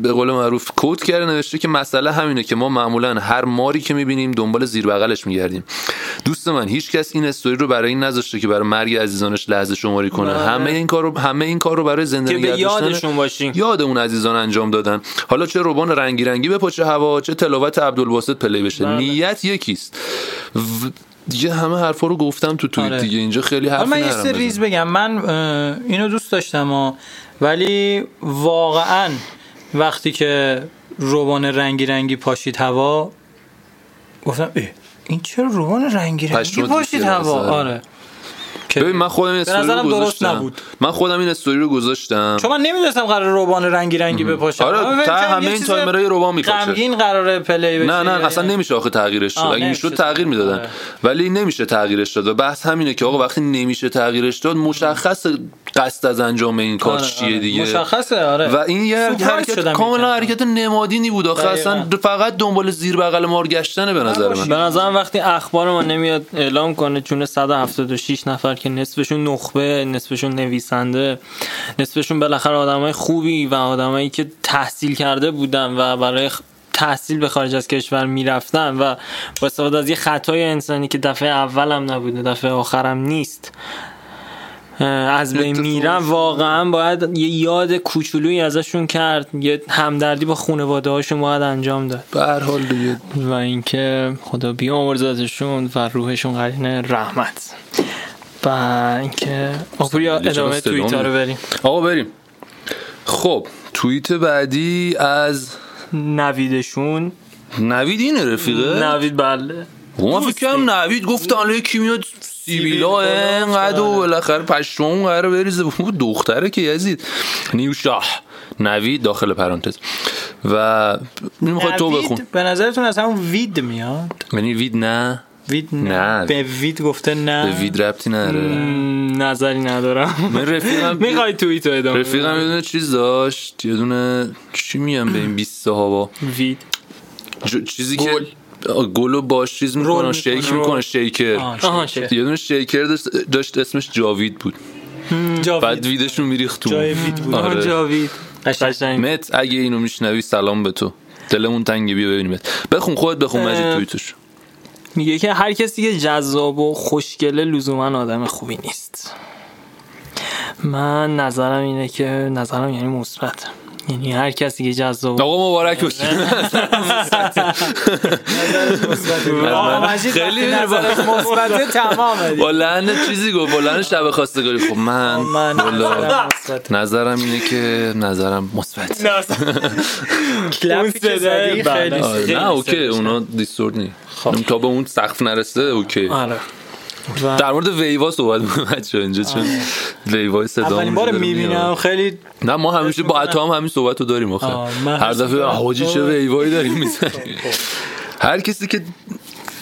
[SPEAKER 1] به قول معروف quote کرده نوشته که مسئله همینه که ما معمولا هر ماری که می‌بینیم دنبال زیر بغلش میگردیم دوست من هیچ کس این استوری رو برای این نذاشته که برای مرگ عزیزانش لحظه شماری کنه
[SPEAKER 2] بله.
[SPEAKER 1] همه این کار رو همه این کار رو برای زنده
[SPEAKER 2] که به یادشون باشیم
[SPEAKER 1] یاد اون عزیزان انجام دادن حالا چه روبان رنگی رنگی بپاچه هوا چه تلاوت عبدالباسط play بشه
[SPEAKER 2] بله.
[SPEAKER 1] نیت یکیست و دیگه همه حرفا رو گفتم تو توییت
[SPEAKER 3] آره.
[SPEAKER 1] دیگه اینجا خیلی حرف
[SPEAKER 3] من یه. ریز بگم من اینو دوست داشتم ها ولی واقعا وقتی که روبان رنگی رنگی پاشید هوا گفتم این چرا روبان رنگی رنگی پاشید هوا. آره
[SPEAKER 1] ببین من خودم این استوری رو گذاشتم.
[SPEAKER 3] نبود.
[SPEAKER 1] من خودم این استوری رو گذاشتم.
[SPEAKER 3] چون من نمی‌دونستم قرار روبان رنگی رنگی بپاشه.
[SPEAKER 1] آره،
[SPEAKER 3] کردم
[SPEAKER 1] همه این
[SPEAKER 3] چیز
[SPEAKER 1] timer های روبان میپاشه.
[SPEAKER 3] غمگین قراره play بشه.
[SPEAKER 1] نه نه
[SPEAKER 3] یعنی-
[SPEAKER 1] اصلا نمیشه آخه تغییرش داد.
[SPEAKER 3] آه،
[SPEAKER 1] اگه می‌شد تغییر می‌دادن.
[SPEAKER 3] آره.
[SPEAKER 1] ولی نمیشه تغییرش داد. و بحث همینه که آقا وقتی نمیشه تغییرش داد مشخص قصد از انجام این کار
[SPEAKER 3] آره،
[SPEAKER 1] چیه
[SPEAKER 3] آره.
[SPEAKER 1] دیگه؟
[SPEAKER 3] مشخصه آره.
[SPEAKER 1] و این یه حرکت کاملا. حرکت نمادینی بود آخه. اصلا فقط دنبال زیر بغل مار گشتنه به نظر من.
[SPEAKER 2] به نظرم وقتی اخبار ما نمیاد اعلام کنه چون 176 نفر که نصفشون نخبه نصفشون نویسنده نصفشون بالاخره آدمای خوبی و آدمایی که تحصیل کرده بودن و برای تحصیل به خارج از کشور می‌رفتن و با استفاده از یه خطای انسانی که دفعه اولم نبوده دفعه آخرم نیست از بین میرن. واقعا باید یه یاد کوچولویی ازشون کرد یه همدردی با خانواده هاشون باید انجام داد.
[SPEAKER 1] به هر حال دیگه.
[SPEAKER 2] و اینکه خدا بیامرزدشون و روحشون قرین رحمت. اینکه
[SPEAKER 1] چرا
[SPEAKER 2] ادامه
[SPEAKER 1] صدا
[SPEAKER 2] توییتر رو؟ بریم.
[SPEAKER 1] آقا بریم. خب توییت بعدی از
[SPEAKER 2] نویدشون.
[SPEAKER 1] نوید اینه رفیقه؟
[SPEAKER 2] نوید بله.
[SPEAKER 1] ما فکر کنم نوید گفت الان کی میاد سیبیلا انقدر و بالاخره پشمون قراره بریزه. دختره که یزید. نیوشاه. نوید داخل پرانتز. و می‌خواد تو بخون.
[SPEAKER 3] به نظرتون از همون وید میاد؟
[SPEAKER 1] یعنی وید نه؟
[SPEAKER 3] وید
[SPEAKER 1] نه.
[SPEAKER 3] به وید گفته نه.
[SPEAKER 1] به وید ربطی نداره.
[SPEAKER 2] نظری ندارم.
[SPEAKER 1] من رفیقم
[SPEAKER 2] می‌خوای توییتو ادامه
[SPEAKER 1] رفیقم یه؟ دونه چیز داشت. یه دونه چی میگم به این 20 ها با
[SPEAKER 2] وید
[SPEAKER 1] چیزی که گلو باش چیز می‌کنه شیک
[SPEAKER 3] می‌کنه.
[SPEAKER 1] شیکر. یه دونه شیکر داشت, اسمش جاوید بود.
[SPEAKER 3] جاوید.
[SPEAKER 1] بعد ویدشون میریخت تو
[SPEAKER 3] بود.
[SPEAKER 1] آره.
[SPEAKER 2] جاوید.
[SPEAKER 3] قشنگ.
[SPEAKER 2] قشنگ
[SPEAKER 1] مت اگه اینو میشنوی سلام به تو. دلمون تنگه بیا ببینیمت. بخون خودت بخون مجید. توییتش.
[SPEAKER 2] میگه که هر کسی که جذاب و خوشگله لزوما آدم خوبی نیست. من نظرم اینه که نظرم یعنی مثبت. یعنی هر کسی که جذاب
[SPEAKER 1] آقا مبارک باشه خیلی
[SPEAKER 3] مثبته تمامه دیگه.
[SPEAKER 1] با لحن چیزی گفت با لحن شب خواستگاری خب من
[SPEAKER 3] نظرم
[SPEAKER 1] اینه که نظرم مثبت
[SPEAKER 2] بله.
[SPEAKER 1] آره، نه اوکی اونا دیستورد نی تا به اون سقف نرسه اوکی
[SPEAKER 2] آره و
[SPEAKER 1] در مورد ویوا صحبت بچه‌ها اینجا چون ویوای صدا
[SPEAKER 3] اولین بار می‌بینم خیلی
[SPEAKER 1] نه ما همیشه با عطا هم همین صحبت رو داریم آخه. هر دفعه حاجی چه ویوایی داریم می‌زنیم. هر کسی که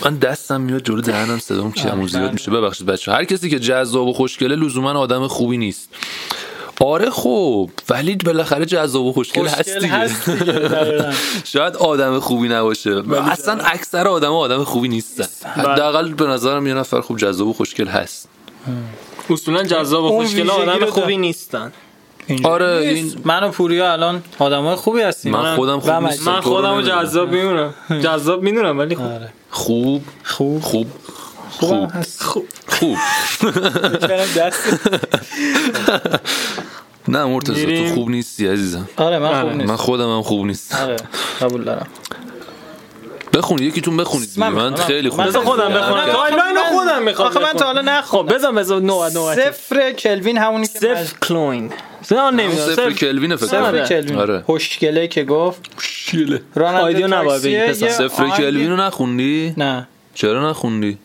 [SPEAKER 1] من دستم میاد جلو دهنم صدام کم زیاد میشه. ببخشید بچه هر کسی که جذاب و خوشگله لزوما آدم خوبی نیست. آره خب ولی بالاخره جذاب و خوشگل هست
[SPEAKER 3] خوشگل
[SPEAKER 1] دیگه
[SPEAKER 3] هست دیگه دقیقاً.
[SPEAKER 1] شاید آدم خوبی نباشه. اصلا اکثر آدم آدم خوبی نیستن. حداقل به نظرم یه نفر خوب جذاب و خوشگل هست.
[SPEAKER 2] اصولا جذاب و
[SPEAKER 3] ویژگی
[SPEAKER 2] آدم خوبی. نیستن.
[SPEAKER 1] آره،. این-
[SPEAKER 3] من و پوریا الان آدمای خوبی هستیم.
[SPEAKER 1] من خودم خوب.
[SPEAKER 2] من خودم. جذاب می‌دونم جذاب می‌دونم ولی
[SPEAKER 3] آره.
[SPEAKER 1] خوب.
[SPEAKER 3] خوب.
[SPEAKER 1] خوب. خوب.
[SPEAKER 3] هست
[SPEAKER 2] خوب.
[SPEAKER 1] خوب.
[SPEAKER 3] دست
[SPEAKER 1] نه مرتضی تو. خوب نیستی عزیزم.
[SPEAKER 3] آره من خوب
[SPEAKER 2] آره.
[SPEAKER 1] من
[SPEAKER 3] نیست
[SPEAKER 1] خودم هم خوب نیستم.
[SPEAKER 3] آره قبول دارم.
[SPEAKER 1] بخون یکیتون بخونید.
[SPEAKER 3] من
[SPEAKER 1] من. خیلی خوب
[SPEAKER 3] من
[SPEAKER 2] بذار خودم
[SPEAKER 3] آره.
[SPEAKER 2] بخونم. تو
[SPEAKER 3] من-
[SPEAKER 2] خودم می‌خوام
[SPEAKER 3] آخه من تا حالا نخوندم
[SPEAKER 2] بذار بذار نوع نوع
[SPEAKER 3] صفر کلوین همونی که
[SPEAKER 2] صفر کلوین. نه نمی‌دونم.
[SPEAKER 1] صفر کلوین فکر
[SPEAKER 3] صفر
[SPEAKER 1] کنم.
[SPEAKER 3] کلوین.
[SPEAKER 1] آره.
[SPEAKER 3] خوشگله که گفت.
[SPEAKER 1] شیله
[SPEAKER 3] راننده
[SPEAKER 2] آیدیو نباید بگی
[SPEAKER 1] صفر کلوین رو نخوندی؟
[SPEAKER 3] نه.
[SPEAKER 1] چرا نخوندی؟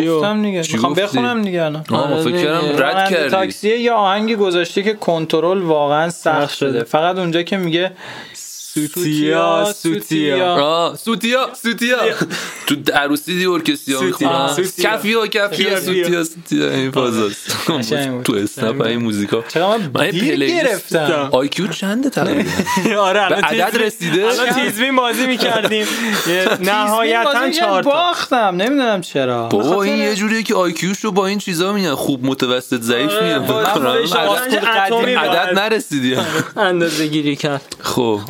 [SPEAKER 3] گفتم دیگه می‌خوام؟ بخونم دیگه الان
[SPEAKER 2] آره
[SPEAKER 1] فکر. کردم رد کردی
[SPEAKER 3] تاکسیه یه آهنگی گذاشته که کنترل واقعا سخت.
[SPEAKER 2] شده
[SPEAKER 3] فقط اونجا که میگه
[SPEAKER 2] سوتیا سوتیا.
[SPEAKER 1] آه سوتیا سوتیا. تو عروسی دی ارکستریا. می‌خونن
[SPEAKER 2] سوتیا.
[SPEAKER 1] کفیا کفیا. سوتیا. سوتیا این فازاست. تو اسنپ این موزیکا.
[SPEAKER 3] من
[SPEAKER 1] پلی
[SPEAKER 3] گرفتم؟
[SPEAKER 1] آی کیو چنده تقریبا
[SPEAKER 2] آره الان
[SPEAKER 1] عدد رسیده؟
[SPEAKER 2] الان تیزبین بازی می‌کردیم. نهایتا چهار
[SPEAKER 3] باختم. نمی‌دونم چرا.
[SPEAKER 1] بابا این یه جوریه که آی کیوش رو با این چیزا میگن. خوب متوسط ضعیف
[SPEAKER 2] آره،
[SPEAKER 1] میگن. عدد- نرسیدی.
[SPEAKER 2] اندازه گیری کرد.
[SPEAKER 1] خب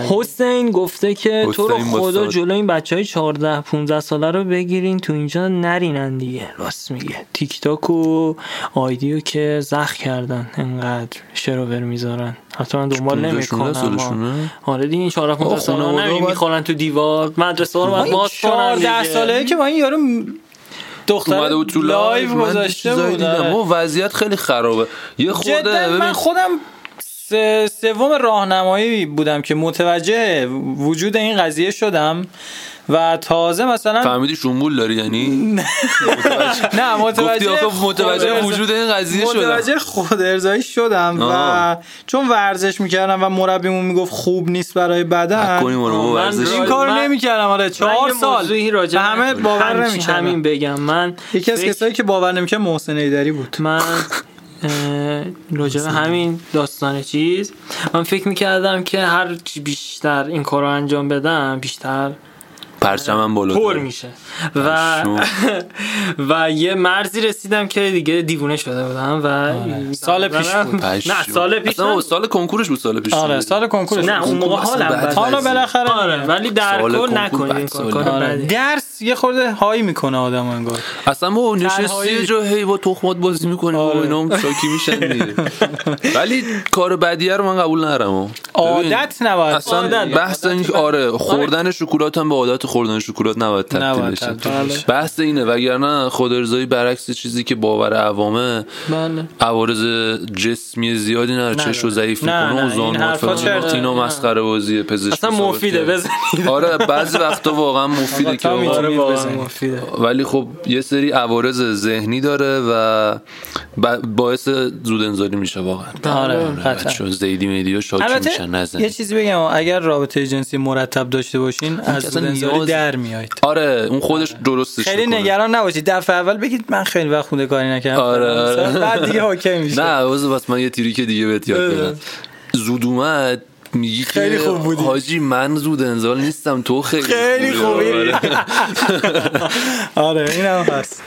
[SPEAKER 2] حسین گفته که تو رو خدا. جلو این بچه های 14 15 ساله رو بگیرین تو اینجا نرینن دیگه. راست میگه. تیک تاک و آیدیو که زخ کردن. انقدر شروور می‌ذارن. حتی من دنبال
[SPEAKER 1] 15
[SPEAKER 2] نمی‌کنم؟ آره دیگه این 14 15
[SPEAKER 1] آه،
[SPEAKER 2] ساله نمی
[SPEAKER 1] باید-
[SPEAKER 2] می‌خورن تو دیوار. مدرسه رو باید باز کنن
[SPEAKER 3] 14
[SPEAKER 2] دیگه.
[SPEAKER 3] ساله که با این یارو م- دختر
[SPEAKER 1] اومده بود تو
[SPEAKER 3] لایو؟ گذاشته بود. آره.
[SPEAKER 1] و وضعیت خیلی خرابه. یه خورده
[SPEAKER 3] جدا من
[SPEAKER 1] ببین
[SPEAKER 3] خودم سوم راهنمایی بودم که متوجه وجود این قضیه شدم و تازه مثلا
[SPEAKER 1] فهمیدی شنبول داری یعنی؟
[SPEAKER 3] نه.
[SPEAKER 1] گفتی
[SPEAKER 3] متوجه
[SPEAKER 1] آخه متوجه وجود این قضیه شدم.
[SPEAKER 3] متوجه خود ارزایی شدم و. چون ورزش می‌کردم و مربیمون می‌گفت خوب نیست برای بدن. این
[SPEAKER 2] من-
[SPEAKER 3] نمی‌کردم آره چهار سال. همه باور
[SPEAKER 2] همین-
[SPEAKER 3] نمی‌کردم.
[SPEAKER 2] همین بگم. من
[SPEAKER 3] یکی از کسایی که باور نمی‌کرد محسن ایدری بود.
[SPEAKER 2] من اه، راجع به همین داستان چیز من فکر می‌کردم که هر چی بیشتر این کار رو انجام بدم بیشتر
[SPEAKER 1] پرچمم بالا
[SPEAKER 2] پر میشه و. و یه مرزی رسیدم که دیگه دیوونه شده بودم و
[SPEAKER 3] سال پیش بود.
[SPEAKER 2] نه سال پیش
[SPEAKER 1] اصلا
[SPEAKER 2] نه.
[SPEAKER 1] سال کنکورش بود سال پیش
[SPEAKER 3] آره سال کنکورش
[SPEAKER 2] نه اون موقع حالم.
[SPEAKER 3] حالا. بالاخره
[SPEAKER 2] آره ولی در کل نکنید
[SPEAKER 3] آره. درس یه خورده هایی می‌کنه آدم انگار.
[SPEAKER 1] اصلا ما نشستی جا هی با تخمات بازی می‌کنیم و
[SPEAKER 3] آره.
[SPEAKER 1] اینا هم شاکی میشن دیگه. ولی کار بدیه رو من قبول ندارم.
[SPEAKER 3] عادت نباید.
[SPEAKER 1] اصلا
[SPEAKER 2] عادت.
[SPEAKER 1] بحث این که آره خوردن شکلات هم به عادت خوردن شکلات نباید تبدیل بشه.
[SPEAKER 2] بشه.
[SPEAKER 1] بحث اینه وگرنه خود ارزایی برعکس چیزی که باور عوامه
[SPEAKER 2] بله.
[SPEAKER 1] عوارض جسمی زیادی نداره چشو ضعیف
[SPEAKER 3] نه،
[SPEAKER 1] می‌کنه
[SPEAKER 3] نه،
[SPEAKER 1] و
[SPEAKER 3] این
[SPEAKER 1] زانو
[SPEAKER 3] حرفا چرته.
[SPEAKER 1] اینا مسخره بازیه پزشک
[SPEAKER 2] اصلا مفیده. بزنید.
[SPEAKER 1] آره بعضی وقتا واقعا مفیده که
[SPEAKER 2] واقعا
[SPEAKER 1] ولی خب یه سری عوارض ذهنی داره و باعث زود انزالی میشه واقعا.
[SPEAKER 3] آره
[SPEAKER 1] آره،. بچه‌ها زیدی میدیا شاکی میشن نزن
[SPEAKER 3] یه چیزی بگم اگر رابطه جنسی مرتب داشته باشین از زودنزاری
[SPEAKER 1] نیاز-
[SPEAKER 3] در میایید.
[SPEAKER 1] آره اون خودش درستش
[SPEAKER 3] خیلی
[SPEAKER 1] می‌کنه.
[SPEAKER 3] نگران نباشید. دفعه اول بگید من خیلی وقت خونده کاری نکردم.
[SPEAKER 1] آره، آره.
[SPEAKER 3] بعد دیگه اوکی میشه
[SPEAKER 1] نه واسه من یه تریک دیگه بهت یاد
[SPEAKER 3] بده.
[SPEAKER 1] بدم. زود اومد میگی
[SPEAKER 3] خیلی خوب بودی.
[SPEAKER 1] حاجی من زود انزال نیستم تو خیلی
[SPEAKER 3] خیلی خوبی
[SPEAKER 1] آره.
[SPEAKER 3] آره اینم هست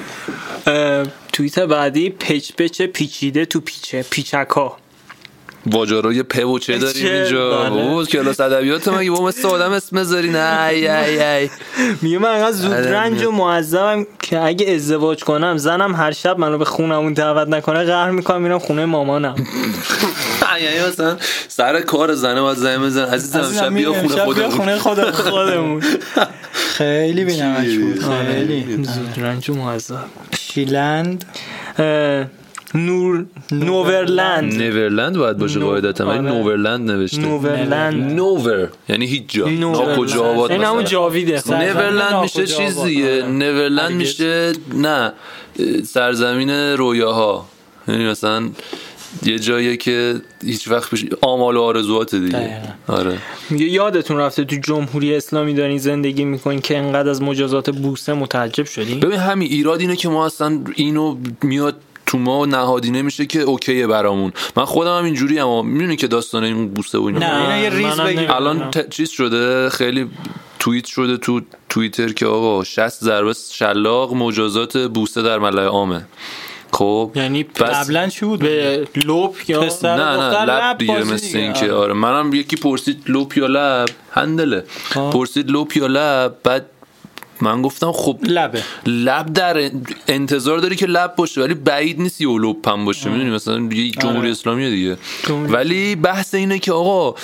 [SPEAKER 2] توییت بعدی پچ پچ پیچیده تو پیچه پیچکا
[SPEAKER 1] واجارای پ و چه داریم؟ اینجا. او کلاس ادبیات مگه با مثل آدم اسم بذاری نه ای ای ای.
[SPEAKER 2] میگه من انقدر زود
[SPEAKER 1] آره،
[SPEAKER 2] رنج و معذبم که اگه ازدواج کنم زنم هر شب منو به خونمون دعوت نکنه قهر می‌کنم میرم خونه مامانم.
[SPEAKER 1] یعنی مثلا سر کار زنه باید زنه بزن عزیزم شب بیا خونه خودمون.
[SPEAKER 3] خونه خودمون
[SPEAKER 2] خودمون.
[SPEAKER 3] خیلی بینمک بود. خیلی
[SPEAKER 2] زود رنج و معذب.
[SPEAKER 3] شیلند؟
[SPEAKER 2] نور نوورلند
[SPEAKER 1] نیورلند باید باشه قاعدتا ولی
[SPEAKER 2] آره.
[SPEAKER 1] نوورلند نوشته
[SPEAKER 2] نوورلند
[SPEAKER 1] نوور یعنی هیچ جا ناکجا آباد
[SPEAKER 2] این همون
[SPEAKER 1] مثلا.
[SPEAKER 2] جاویده
[SPEAKER 1] نیورلند میشه چیز. دیگه
[SPEAKER 3] آره.
[SPEAKER 1] نیورلند
[SPEAKER 3] هرگز.
[SPEAKER 1] میشه نه سرزمین رویاها یعنی مثلا یه جایی که هیچ وقت بشه آمال و آرزوات دیگه. آره
[SPEAKER 2] میگه یادتون رفته تو جمهوری اسلامی دارین زندگی می‌کنین که انقدر از مجازات بوسه متعجب شدین
[SPEAKER 1] ببین همین ایراد اینه که ما اصلا اینو میاد تو ما نهادینه میشه که اوکیه برامون من خودم هم اینجوری اما می‌دونی که داستان این بوسه و اینا
[SPEAKER 3] نه اینا یه ریز بگیم
[SPEAKER 2] نمی‌دونم.
[SPEAKER 1] الان ت- چیز شده خیلی توییت شده تو توییتر که آقا 60 ضربه شلاق مجازات بوسه در ملأ عامه خب
[SPEAKER 2] یعنی
[SPEAKER 1] بس
[SPEAKER 3] قبلا چی بود
[SPEAKER 2] به لپ یا
[SPEAKER 3] پسر
[SPEAKER 1] نه نه لب
[SPEAKER 3] لب
[SPEAKER 1] دیگه مثل
[SPEAKER 3] دیگه.
[SPEAKER 1] این که
[SPEAKER 3] آره.
[SPEAKER 1] آره منم یکی پرسید لپ یا لب هندله
[SPEAKER 3] آه.
[SPEAKER 1] پرسید لپ یا لب بعد من گفتم خب
[SPEAKER 3] لبه.
[SPEAKER 1] لب در انتظار داری که لب باشه ولی بعید نیست یه لپ هم باشه می‌دونی؟ مثلا یه جمهوری
[SPEAKER 3] آره.
[SPEAKER 1] اسلامی دیگه.
[SPEAKER 2] جمهوری-
[SPEAKER 1] ولی بحث اینه که آقا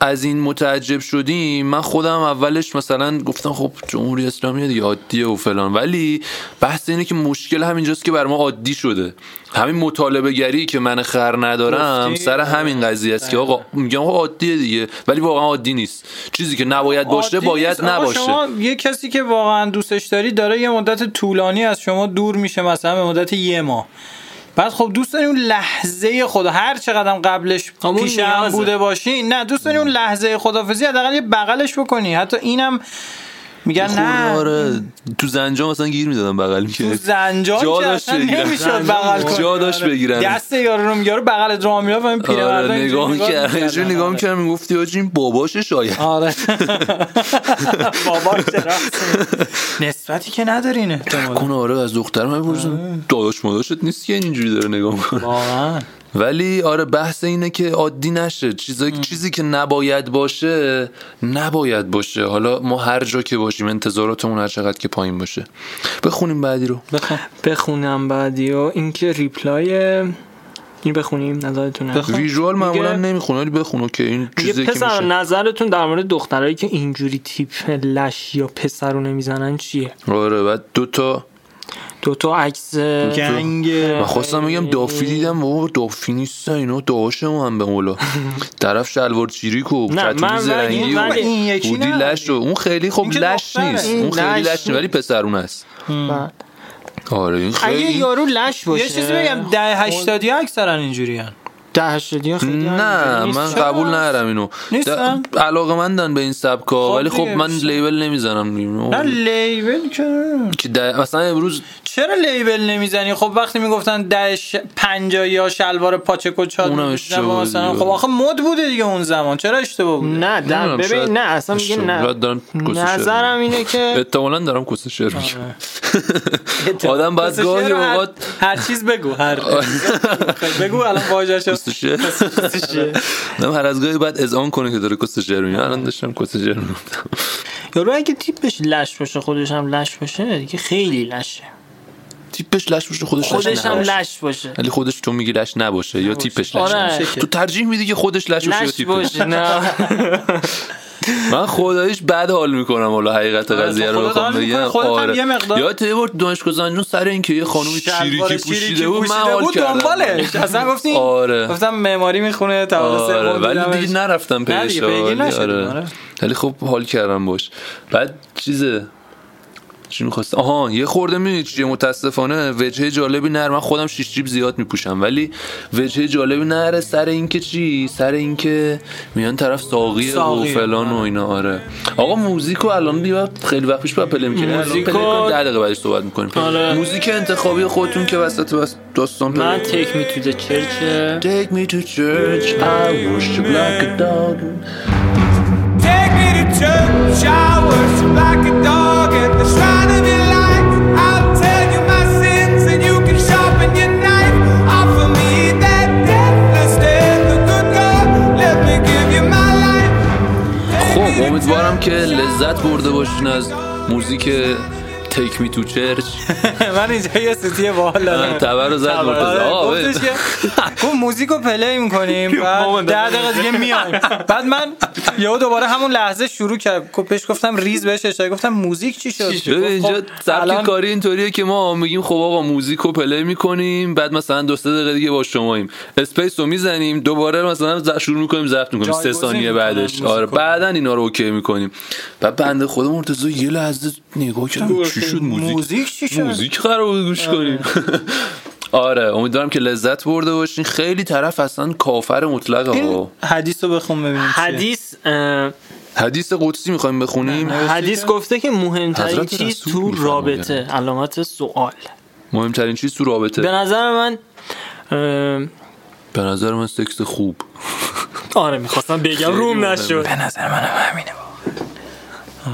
[SPEAKER 1] از این متعجب شدیم من خودم اولش مثلا گفتم خب جمهوری اسلامی دیگه عادیه و فلان ولی بحث اینه که مشکل همینجاست که بر ما عادی شده. همین مطالبه گری که من خر ندارم؟ سر همین قضیه است که آقا میگم آقا عادیه دیگه ولی واقعا عادی نیست. چیزی که نباید باشه باید نباشه
[SPEAKER 3] شما یه کسی که واقعا دوستش داری داره یه مدت طولانی از شما دور میشه مثلا به مدت یه ماه. بعد خب دوست داری اون لحظه خدا هر چقدر قبلش
[SPEAKER 2] همون
[SPEAKER 3] پیش هم
[SPEAKER 2] نیازه.
[SPEAKER 3] بوده باشی نه دوست داری اون لحظه خدافزی حداقل یه بغلش بکنی حتی اینم میگن نه
[SPEAKER 1] آره تو زنجا مثلا گیر می‌دادم بغل
[SPEAKER 3] تو
[SPEAKER 1] می‌کرد
[SPEAKER 3] زنجان
[SPEAKER 1] جا
[SPEAKER 3] که
[SPEAKER 1] داشت.
[SPEAKER 3] نمی‌شد بغل کنی
[SPEAKER 1] جا داشت
[SPEAKER 3] آره.
[SPEAKER 1] بگیرن.
[SPEAKER 3] دست یارو رو میگه بغل راه می‌رفت این پیرمردا
[SPEAKER 1] آره
[SPEAKER 3] اینجوری
[SPEAKER 1] نگاه می‌کرد. یه نگاه
[SPEAKER 3] آره.
[SPEAKER 1] می‌کرد می‌گفتی آجی این باباشه شاید
[SPEAKER 3] آره بابا چرا نسبتی که ندارین احتمالاً.
[SPEAKER 1] کنه آره از دخترم می‌پرسم داداش ماداشت نیست که اینجوری داره نگاه می‌کنه
[SPEAKER 3] واقعا
[SPEAKER 1] ولی آره بحث اینه که عادی نشه. چیزی چیزی که نباید باشه نباید باشه. حالا ما هر جا که باشیم انتظاراتمون هر چقدر که پایین باشه. بخونیم بعدی رو.
[SPEAKER 3] بخون.
[SPEAKER 2] بخونم بعدی و اینکه ریپلای این بخونیم نظرتونه.
[SPEAKER 3] بخون.
[SPEAKER 1] ویژوال معمولا نمی‌خونه ولی بخون که این چیزی که
[SPEAKER 2] پسر
[SPEAKER 1] میشه.
[SPEAKER 2] نظرتون در مورد دخترایی که اینجوری تیپ لش یا پسرونه می‌زنن چیه؟
[SPEAKER 1] آره بعد دو تا
[SPEAKER 2] دو تا عکس
[SPEAKER 3] گنگ
[SPEAKER 1] من خواستم بگم دافی دیدم بابا دافی نیستن اینا داشه هم به مولا طرف شلوار چیریک و
[SPEAKER 2] نه،
[SPEAKER 1] کتونی زرنگی و
[SPEAKER 3] این یکی
[SPEAKER 1] هودی
[SPEAKER 3] نه.
[SPEAKER 1] لش و اون خیلی خب لش. نیست اون خیلی
[SPEAKER 2] لش
[SPEAKER 1] نیست ولی پسرون است. آره این
[SPEAKER 2] اگه
[SPEAKER 1] خیلی
[SPEAKER 2] یارو لش باشه
[SPEAKER 3] یه چیزی بگم ده هشتادی اکثرا اینجوری هن.
[SPEAKER 2] ده ها خیلی
[SPEAKER 1] نه
[SPEAKER 2] نیست.
[SPEAKER 1] من؟ قبول ندارم اینو
[SPEAKER 3] نیستن؟
[SPEAKER 1] علاقه مندن به این سبکا
[SPEAKER 3] خب
[SPEAKER 1] ولی خب من. لیبل نمی‌زنم
[SPEAKER 3] نه لیبل که
[SPEAKER 1] که ده- مثلا امروز
[SPEAKER 3] چرا لیبل نمی‌زنی؟ خب وقتی می‌گفتن ده ش... پنجایی ها شلوار مثلا
[SPEAKER 1] دیگه.
[SPEAKER 3] خب آخه مد بوده دیگه اون زمان. چرا اشتباه بوده؟
[SPEAKER 2] نه در
[SPEAKER 1] نمی‌دونم،
[SPEAKER 2] ببین نه اصلا میگه. نه.
[SPEAKER 1] دارم
[SPEAKER 2] نظرم. اینه که
[SPEAKER 1] احتمالا دارم کس شعر میگم. آدم باید گاهی اوقات
[SPEAKER 3] هر چیز بگو هر بگو الان واژه‌شو.
[SPEAKER 1] کس شعر. نه هر از گاهی بعد اذعان کنه که داره کس شعر میگه. الان داشتم کس شعر می‌گفتم.
[SPEAKER 2] یارو اگه تیپش لش باشه خودش هم لش باشه دیگه خیلی لشه.
[SPEAKER 1] تیپش لش باشه خودش
[SPEAKER 2] خودش
[SPEAKER 1] لش
[SPEAKER 2] هم. لش باشه.
[SPEAKER 1] ولی خودش تو میگی لش نباشه یا تیپش لش
[SPEAKER 2] آره.
[SPEAKER 1] نباشه. تو ترجیح میدی که خودش لش باشه یا تیپش؟
[SPEAKER 2] باشه نه.
[SPEAKER 1] من خداییش بد حال می‌کنم والا حقیقت
[SPEAKER 3] آره،
[SPEAKER 1] قضیه
[SPEAKER 3] تو
[SPEAKER 1] رو بخوام بگم. آره.
[SPEAKER 3] یه مقدار-
[SPEAKER 1] یا یه بار دانشگاه زنجون سر اینکه یه خانومی
[SPEAKER 3] شلوار
[SPEAKER 1] چیریکی پوشیده بود من حال
[SPEAKER 3] بود
[SPEAKER 1] کردم.
[SPEAKER 3] دنبالش. اصلا گفتین
[SPEAKER 1] آره.
[SPEAKER 3] گفتم معماری می‌خونه طبقه
[SPEAKER 1] آره ولی. دیگه نرفتم پیش آره.
[SPEAKER 3] آره.
[SPEAKER 1] ولی خب حال کردم باش. بعد چیزه؟ چی می‌خواست آها یه خورده می‌دونی چیه متاسفانه وجهه جالبی نداره. من خودم شیش جیب زیاد میپوشم ولی وجهه جالبی نداره سر اینکه چی؟ سر اینکه میان طرف ساقیه و. فلان و اینا آره. آقا موزیکو الان دیگه خیلی وقت پیش باید play می‌کنیم
[SPEAKER 2] موزیکو-
[SPEAKER 1] ده دقیقه بعدش صحبت می‌کنیم.
[SPEAKER 2] آره.
[SPEAKER 1] موزیک انتخابی خودتون که وسط بس داستان
[SPEAKER 2] من take me to church
[SPEAKER 1] Take me to church, I worship like a dog.
[SPEAKER 4] Take me to church, I worship like a dog.
[SPEAKER 1] لذت برده باشین از موزیک تیک می تو چرچ
[SPEAKER 3] من اینجا یه سوتی باحال دارم.
[SPEAKER 1] تبر رو زد
[SPEAKER 3] آره،
[SPEAKER 1] مرتضی.
[SPEAKER 3] که گفت موزیکو پلی می‌کنیم. بعد ده دقیقه دیگه میایم. بعد من یهو دوباره همون لحظه شروع کرد بهش گفتم ریز بهش اشاره گفتم موزیک چی شد؟
[SPEAKER 1] اینجا
[SPEAKER 3] خب،
[SPEAKER 1] سبک کاری اینطوریه که ما میگیم خب آقا موزیک رو play می‌کنیم. بعد مثلا دو سه دقیقه دیگه با شماییم space رو می‌زنیم. دوباره مثلا شروع می‌کنیم ضبط می‌کنیم. سه
[SPEAKER 3] جایگزین
[SPEAKER 1] ثانیه
[SPEAKER 3] می‌کنن
[SPEAKER 1] بعدش. آره
[SPEAKER 3] رو.
[SPEAKER 1] بعدا اینا رو okay می‌کنیم. بعد بنده خدا مرتضی یه لحظه نگاه کردم. چی شد؟ موزیک؟
[SPEAKER 3] موزیک چی شد؟
[SPEAKER 1] موزیک قرار بود گوش کنیم. آره امیدوارم که لذت برده باشین. خیلی طرف اصلا کافر مطلقه
[SPEAKER 3] این
[SPEAKER 1] ها
[SPEAKER 3] حدیث رو بخون ببینیم.
[SPEAKER 2] حدیث اه،
[SPEAKER 1] حدیث قدسی می‌خوایم بخونیم؟
[SPEAKER 2] حدیث گفته که مهمترین چیز تو. رابطه علامت سوال.
[SPEAKER 1] مهمترین چیز تو رابطه.
[SPEAKER 2] به نظر من اه،
[SPEAKER 1] به نظر من سکس خوب.
[SPEAKER 2] آره می‌خواستم بگم روم. نشد.
[SPEAKER 3] به نظر منم همینه.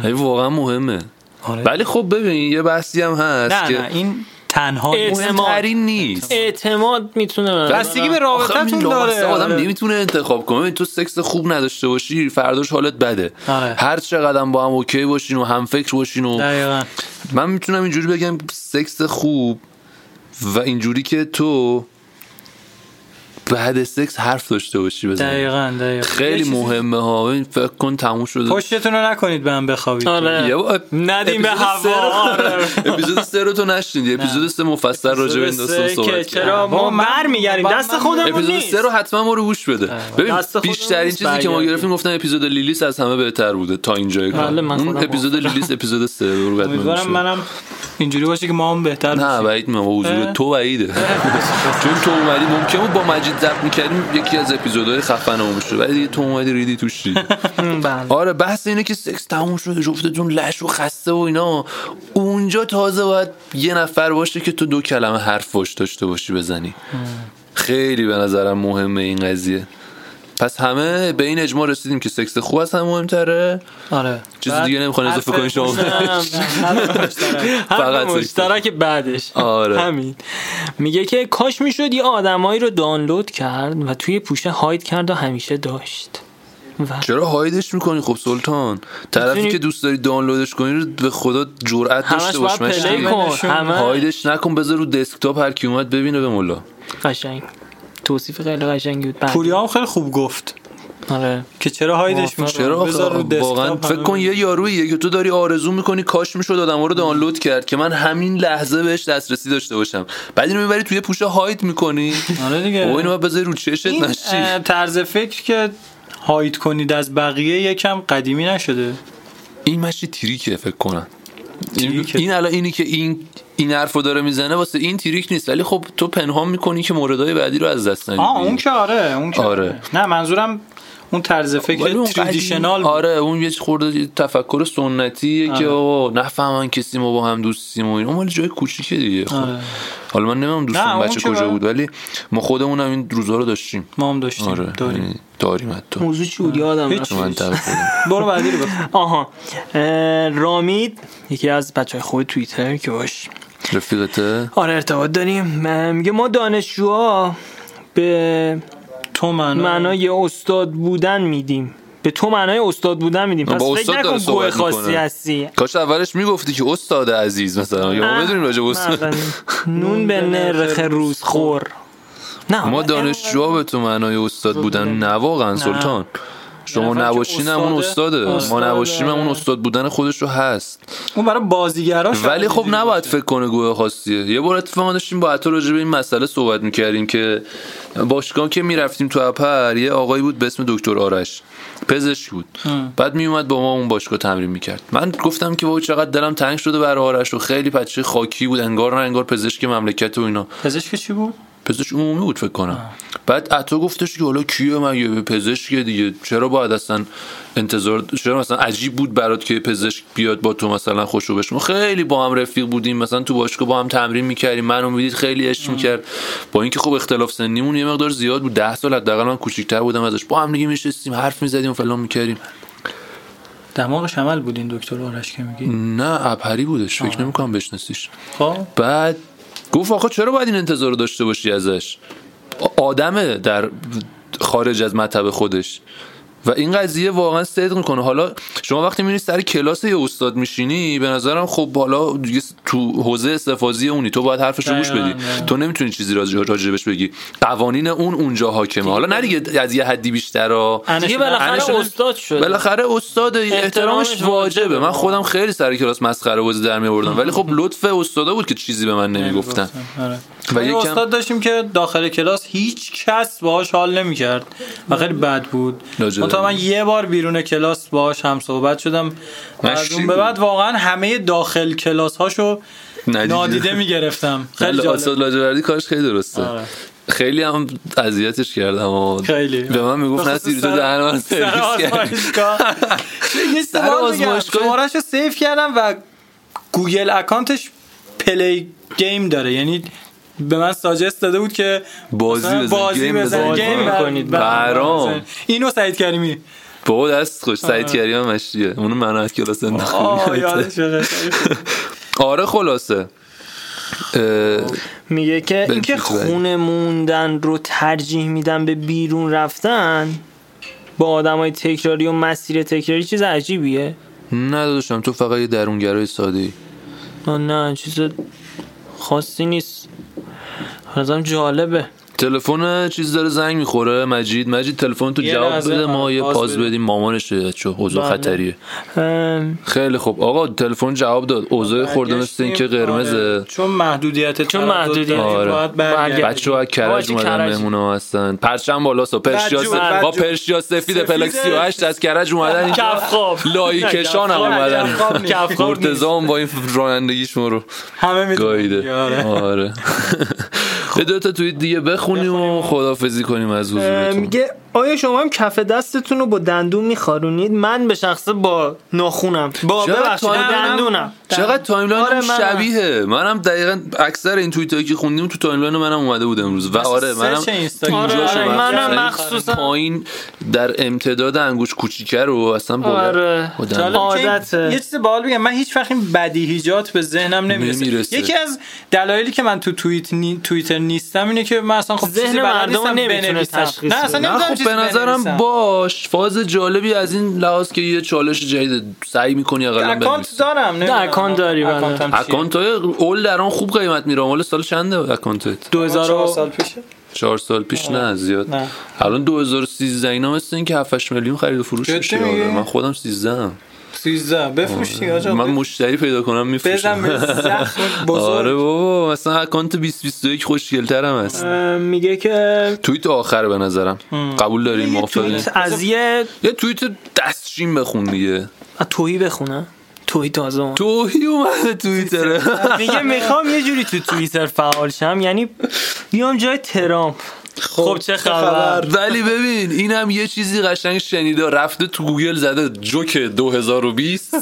[SPEAKER 1] خیلی واقعا مهمه.
[SPEAKER 3] آره.
[SPEAKER 1] ولی خب ببین یه بحثی هم هست
[SPEAKER 3] نه
[SPEAKER 1] که
[SPEAKER 3] نه این تنها.
[SPEAKER 2] اعتماد.
[SPEAKER 1] مهمترین نیست
[SPEAKER 2] اعتماد می‌تونه
[SPEAKER 3] بستگی به
[SPEAKER 1] آخه
[SPEAKER 3] رابطتون داره
[SPEAKER 1] آدم
[SPEAKER 3] آره.
[SPEAKER 1] نمی‌تونه انتخاب کنه ببین تو سکس خوب نداشته باشی فرداش حالت بده
[SPEAKER 3] آره.
[SPEAKER 1] هر چقدر با هم okay باشین و هم فکر باشین و
[SPEAKER 3] دقیقا
[SPEAKER 1] من می‌تونم اینجوری بگم سکس خوب و اینجوری که تو بعد سکس حرف داشته باشی بزنی.
[SPEAKER 3] دقیقا دقیقا.
[SPEAKER 1] خیلی مهمه ها. فکر کن تموم شده.
[SPEAKER 3] پشتتون رو نکنید به هم بخوابید.
[SPEAKER 2] آره.
[SPEAKER 1] یه بار-
[SPEAKER 2] ندیم به هوا. آره.
[SPEAKER 1] اپیزود سه رو تو نشنیدی اپیزود سه مفصل راجع به این داستان صحبت کرد
[SPEAKER 2] چرا ما برمیگردیم.
[SPEAKER 3] من-
[SPEAKER 2] دست خودمون
[SPEAKER 1] اپیزود سه رو حتما ما رو گوش بده. ببین بیشترین چیزی که ما. گرفتیم گفتن اپیزود لیلیس از همه بهتر بوده تا اینجای کار.
[SPEAKER 2] بله،
[SPEAKER 1] اپیزود لیلیس اپیزود سه رو بده.
[SPEAKER 3] منم اینجوری باشه که ما هم بهتر
[SPEAKER 1] نه. بعید می‌دونم حضور؟ تو بعیده چون تو اومدی ممکن بود با مجید ضبط می‌کردیم یکی از اپیزودهای خفنمون میشه ولی دیگه تو اومدی ریدی توشی
[SPEAKER 2] بله.
[SPEAKER 1] آره بحث اینه که سکس تموم شده جفتتون لش و خسته و اینا. اونجا تازه باید یه نفر باشه که تو دو کلمه حرف باش داشته باشی بزنی. خیلی به نظرم مهمه این قضیه. پس همه به این اجماع رسیدیم که سکس خوب از هم مهمتره.
[SPEAKER 3] آره.
[SPEAKER 1] چیز دیگه نمی‌خوان اضافه کنین شما.
[SPEAKER 2] فقط مشترک بعدش.
[SPEAKER 1] آره.
[SPEAKER 2] همین. میگه که کاش می‌شد یه آدمایی رو دانلود کرد و توی پوشه هاید کرد و همیشه داشت. و
[SPEAKER 1] چرا هایدش می‌کنی؟ خب سلطان طرفی
[SPEAKER 2] می‌تونی-
[SPEAKER 1] که دوست داری دانلودش کنی رو به خدا جرأت داشته باش هایدش نکن بذار رو دسکتاپ هر کی اومد ببینه به مولا
[SPEAKER 2] قشنگ. توصیف خیلی قشنگی بود.
[SPEAKER 3] پوریا هم خیلی خوب گفت.
[SPEAKER 2] آره.
[SPEAKER 3] که چرا هایدش. می‌کنه
[SPEAKER 1] چرا واقعا فکر کن یه یاروییه که تو داری آرزو می‌کنی کاش می‌شد آدم رو دانلود کرد که من همین لحظه بهش دسترسی داشته باشم. بعد اینو می‌بری توی پوشه هاید می‌کنی.
[SPEAKER 3] آره دیگه.
[SPEAKER 1] و اینو بذاری رو چشت
[SPEAKER 3] این
[SPEAKER 1] نشی
[SPEAKER 3] طرز فکر که هاید کنید از بقیه یکم قدیمی نشده.
[SPEAKER 1] این مشی تریکه فکر کنم. این, الان اینی که این این حرفو داره می‌زنه واسه این تریک نیست. ولی خب تو پنهان می‌کنی که موردهای بعدی رو از دست ندی
[SPEAKER 3] آه اون که آره اون که
[SPEAKER 1] آره.
[SPEAKER 3] نه منظورم اون طرز فکر
[SPEAKER 1] اون
[SPEAKER 3] تریدیشنال
[SPEAKER 1] قدیم- آره اون یه خورده یه تفکر سنتیه که آقا نفهمن کسی ما با هم دوستیم و این اون مال جای کوچیکه دیگه خب.
[SPEAKER 3] آره.
[SPEAKER 1] حالا من نمی‌دونم دوستم بچه کجا. بود ولی ما خودمون هم این روزا رو داشتیم.
[SPEAKER 3] ما هم داشتیم
[SPEAKER 1] آره
[SPEAKER 3] داریم.
[SPEAKER 1] یعنی داریم حتی.
[SPEAKER 2] موضوع چی بود؟ یادم
[SPEAKER 3] هیچ.
[SPEAKER 2] رفت.
[SPEAKER 3] برو بعدی رو بخون.
[SPEAKER 2] آها. رامید یکی از بچه های خود توییتر که باش
[SPEAKER 1] رفیقته.
[SPEAKER 2] آره ارتباط داریم. میگه ما دانشجوها به
[SPEAKER 3] تو من
[SPEAKER 2] معنای استاد بودن میدیم. به تو معنای استاد بودن میدیم. پس
[SPEAKER 1] با
[SPEAKER 2] فکر نکن گوه خاصی
[SPEAKER 1] می‌کنه.
[SPEAKER 2] هستی.
[SPEAKER 1] کاش اولش می‌گفتی که استاد عزیز مثلا. یا ما بدونیم راجع به استاد.
[SPEAKER 2] نون به نرخ روز خور. نه
[SPEAKER 1] ما دانشجوها به تو معنای استاد بودن. نه واقعا سلطان. شما
[SPEAKER 3] که
[SPEAKER 1] نباشین همون
[SPEAKER 3] استاده،
[SPEAKER 1] استاده ما. نباشیم همون استاد بودن خودش رو هست.
[SPEAKER 3] اون برای بازیگراش
[SPEAKER 1] ولی خب نباید فکر کنه گوه خاصیه. یه بار اتفاقا داشتیم با عطا راجع به این مسئله صحبت می‌کردیم که باشگاه که می‌رفتیم تو اپر یه آقایی بود به اسم دکتر آرش. پزشک بود. بعد میومد با ما اون باشگاه تمرین می‌کرد. من گفتم که بابا چقدر دلم تنگ شده برای آرش و خیلی بچه خاکی بود انگار نه انگار پزشک مملکت و اینا.
[SPEAKER 3] پزشک چی بود؟
[SPEAKER 1] پزشک عمومی بود فکر کنم. بعد عطا گفتش که حالا کیه؟ مگه پزشک دیگه. چرا باید اصلا انتظار چرا مثلا عجیب بود برات که پزشک بیاد با تو مثلا خوشو بشه ما خیلی با هم رفیق بودیم. مثلا تو باشگاه با هم تمرین می‌کردیم. منو می‌دید خیلی عشق می‌کرد. با اینکه خب اختلاف سنیمون یه مقدار زیاد بود. ده سال حداقل من کوچیک‌تر بودم ازش. با هم دیگه میشستیم حرف می‌زدیم و فلان می‌کردیم.
[SPEAKER 3] دماغش عمل بود این دکتر آرش که میگی؟
[SPEAKER 1] نه ابهری بودش. فکر نمی‌کنم بشناسیش.
[SPEAKER 3] خب.
[SPEAKER 1] بعد گفت آخه چرا باید این انتظار داشته باشی ازش؟ آدمه در خارج از مطب خودش. و این قضیه واقعا صدق می‌کنه. حالا شما وقتی میری سر کلاس یه استاد میشینی به نظرم خب حالا دیگه تو حوزه استفاضی اونی. تو باید حرفش رو گوش بدی. تو نمی‌تونی چیزی راجع راجبش بگی. قوانین اون اونجا حاکمه. حالا نه دیگه از یه حدی بیشتر ها
[SPEAKER 2] دیگه بالاخره استاد شد
[SPEAKER 1] بالاخره استاد احترامش
[SPEAKER 2] احترامش
[SPEAKER 1] واجبه. من. خودم خیلی سر کلاس مسخره بازی در می آوردم ولی خب لطف استادا بود که چیزی به من نمی‌گفتن.
[SPEAKER 3] آره.
[SPEAKER 1] و یکم-
[SPEAKER 3] استاد داشتیم که داخل کلاس هیچ کس باهاش حال نمی‌کرد و خیلی بد بود. تا من یه بار بیرون کلاس باهاش هم صحبت شدم. و از اون به. بعد واقعا همه داخل کلاس هاشو
[SPEAKER 1] ندیده.
[SPEAKER 3] نادیده می‌گرفتم. خیلی
[SPEAKER 1] خیلی استاد
[SPEAKER 3] جالب.
[SPEAKER 1] لاجوردی کارش خیلی درسته.
[SPEAKER 3] آره.
[SPEAKER 1] خیلی هم اذیتش کردم و
[SPEAKER 3] خیلی.
[SPEAKER 1] به من می‌گفت سیری تو دهن من
[SPEAKER 3] سر
[SPEAKER 1] سرویس کردی.
[SPEAKER 3] یه
[SPEAKER 1] سر. آزمایشگاه-
[SPEAKER 3] شماره‌ش رو سیف کردم و Google account ش Play Game داره. یعنی به من suggest داده بود که
[SPEAKER 1] بازی بزن،
[SPEAKER 3] بازی
[SPEAKER 1] game
[SPEAKER 3] بزن
[SPEAKER 1] بزن.
[SPEAKER 3] game
[SPEAKER 2] کنید.
[SPEAKER 3] بر-
[SPEAKER 1] برام.
[SPEAKER 3] بزن. اینو سعید کریمی
[SPEAKER 1] بابا دست خوش سعید کریم مشتیه اونو من از کلاس انداختم. آره خلاصه
[SPEAKER 2] میگه که اینکه. خونه موندن رو ترجیح میدن به بیرون رفتن با آدمای تکراری و مسیر تکراری چیز عجیبیه
[SPEAKER 1] نداداشم تو فقط یه درونگرای ساده ای
[SPEAKER 2] نه چیز خاصی نیست نظرم جالبه.
[SPEAKER 1] تلفن چیز داره زنگ می‌خوره مجید مجید تلفن تو جواب بده ما یه
[SPEAKER 3] پاس
[SPEAKER 1] پاز. بدیم مامانشه چه اوضاع
[SPEAKER 2] بله.
[SPEAKER 1] خطریه خیلی خوب آقا تلفن جواب داد اوضاع خورده مثل اینکه
[SPEAKER 3] برگشتیم.
[SPEAKER 1] قرمزه
[SPEAKER 3] آره. چون محدودیت
[SPEAKER 2] چون محدودیت
[SPEAKER 1] آره.
[SPEAKER 3] باید برگردیم.
[SPEAKER 2] برگرد.
[SPEAKER 1] بچه ها کرج اومدن ها هستن پرچم بالا سا پرشیا با. پرشیا سفید
[SPEAKER 3] سفید.
[SPEAKER 1] پلاک 38 از کرج اومدن. لایی کشان هم. اومدن
[SPEAKER 3] کف‌خواب نیست.
[SPEAKER 2] کف‌خواب نیست.
[SPEAKER 1] مرتضا هم با این رانندگیش ما رو
[SPEAKER 3] همه می‌دونن. آره.
[SPEAKER 1] آره یه دو تا توییت دیگه بخونیم و خدافظی کنیم از حضورتون.
[SPEAKER 2] میگه آیا شما هم کف دستتون رو با دندون میخارونید من به شخصه با ناخونم با ببخشید با دندونم
[SPEAKER 1] چقدر timeline
[SPEAKER 2] آره،
[SPEAKER 1] آره
[SPEAKER 2] منم.
[SPEAKER 1] شبیه منم دقیقا اکثر این توییت که خوندیم تو timeline منم اومده بود امروز و آره منم.
[SPEAKER 2] آره، آره،
[SPEAKER 1] من
[SPEAKER 2] منم مخصوصا-
[SPEAKER 1] پایین در امتداد انگوش کوچیکه رو اصلا با
[SPEAKER 2] آره. عادته.
[SPEAKER 3] یه چیز باحال بگم من هیچ وقت این بدیهیات به ذهنم نمی‌رسه. یکی از دلایلی که من تو توییت نی... توییتر نیستم اینه که من اصلا خب
[SPEAKER 2] ذهن مردم نمی‌تونه. تشخیص
[SPEAKER 3] نه اصلا نمی‌دونم
[SPEAKER 1] خب به نظرم
[SPEAKER 3] بنویسم.
[SPEAKER 1] باشه فاز جالبی از این لحاظ که یه چالش جدید سعی می‌کنی اقلا
[SPEAKER 3] اکانت دارم نمی‌دونم.
[SPEAKER 2] اکانت داری، بله.
[SPEAKER 1] اکانت های اول در آن خوب قیمت میره مال سال چنده اکانتت
[SPEAKER 3] 2000
[SPEAKER 2] چهار
[SPEAKER 3] سال پیشه
[SPEAKER 1] چهار سال پیش نه زیاد
[SPEAKER 3] نه.
[SPEAKER 1] الان 2013 اینا مثل این که 7 میلیون خرید و فروش میشه؟ آره. من خودم 13 ام
[SPEAKER 3] 13 بفروش دیگه آجا
[SPEAKER 1] من مشتری پیدا کنم
[SPEAKER 3] بزن
[SPEAKER 1] میفروشم
[SPEAKER 3] به زخم
[SPEAKER 1] آره بابا مثلا اکانت 2021 خوشگل‌ترم هست
[SPEAKER 2] میگه که
[SPEAKER 1] توییت آخره به نظرم. قبول داریم موافقی؟
[SPEAKER 2] از یه
[SPEAKER 1] یه توییت دستشین بخون دیگه.
[SPEAKER 2] توهی بخونم توهی تازه.
[SPEAKER 1] توهی اومده توییتره.
[SPEAKER 2] میگه می‌خوام یه جوری تو توییتر فعال شم. یعنی بیام جای ترامپ. خب چه خبر؟
[SPEAKER 1] ولی ببین اینم یه چیزی قشنگ شنیده. رفته تو گوگل زده جوک 2020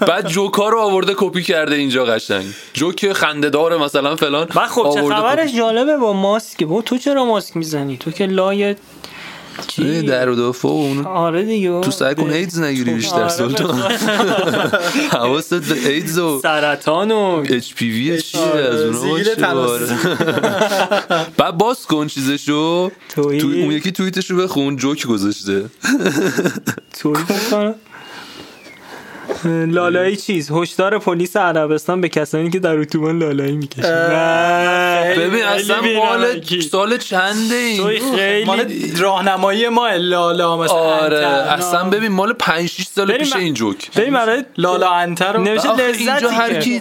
[SPEAKER 1] بعد جوکا رو آورده کپی کرده اینجا قشنگ. جوک خنده‌دار مثلا فلان
[SPEAKER 2] و خب چه خبرش. جالبه با ماسک. با تو چرا ماسک می‌زنی؟ تو که لای
[SPEAKER 1] ای در و دافع و اون
[SPEAKER 2] آره دیگه.
[SPEAKER 1] تو سعی کن ایدز نگیری بیشتر
[SPEAKER 2] آره،
[SPEAKER 1] سلطان حواست به ایدز و
[SPEAKER 2] سرطان و
[SPEAKER 1] اچ پی وی چیه؟
[SPEAKER 3] آره،
[SPEAKER 1] از آره. بعد باز کن چیزشو. تو اون یکی توییتشو بخون جوک گذاشته.
[SPEAKER 2] بکنم لالایی چیز؟ هشدار پلیس عربستان به کسانی که در اتوبان لالایی می‌کشن.
[SPEAKER 1] ببین اصلا مال سال چنده
[SPEAKER 2] توی
[SPEAKER 1] این
[SPEAKER 2] خیلی
[SPEAKER 3] مال راهنمایی ما لالا مثلا
[SPEAKER 1] آره. اصلا ببین مال 5 6 سال پیش این جوک.
[SPEAKER 2] بریم برای
[SPEAKER 3] لالا انتر رو
[SPEAKER 2] نوشته
[SPEAKER 1] آخه
[SPEAKER 2] لذتی
[SPEAKER 1] اینجا هر کی.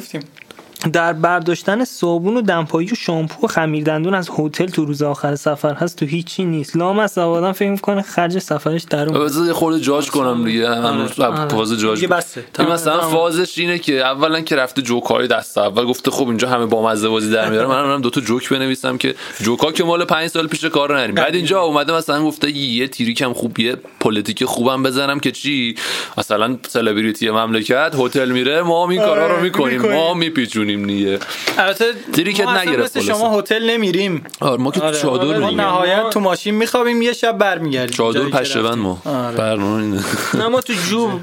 [SPEAKER 2] در برداشتن صابون و دمپایی و شامپو و خمیر دندون از هتل تو روز آخر سفر هست تو هیچی نیست. لام از آدم فکر می‌کنه خرج سفرش در اون
[SPEAKER 1] خورده جاج کنم دیگه. هنوز فاز جاج.
[SPEAKER 3] بسه.
[SPEAKER 1] این مثلا فازش اینه که اولا که رفته جوکای دست اول گفته خب اینجا همه با مزه بازی در میارم. من هم دو تا جوک بنویسم که جوکا که مال 5 سال پیش کار نریم بعد اینجا اومده مثلا گفته یه تریک هم خوب یه پلیتیک خوبم بزنم که چی؟ مثلا سلبریتی مملکت هتل میره ما این کارا رو
[SPEAKER 3] آره،
[SPEAKER 1] می‌کنیم. ما میپیچونیم. دیگه.
[SPEAKER 3] البته
[SPEAKER 1] تریکت
[SPEAKER 3] ما اصلا
[SPEAKER 1] نگرفت.
[SPEAKER 3] شما هتل نمیریم.
[SPEAKER 1] آره ما که
[SPEAKER 3] آره،
[SPEAKER 1] چادر
[SPEAKER 3] ما
[SPEAKER 1] میگیم
[SPEAKER 3] نهایت تو ماشین میخوابیم یه شب برمیگردیم.
[SPEAKER 1] چادر
[SPEAKER 3] رفتیم.
[SPEAKER 1] ما.
[SPEAKER 3] آره.
[SPEAKER 1] برنامه
[SPEAKER 2] نه ما تو جوب.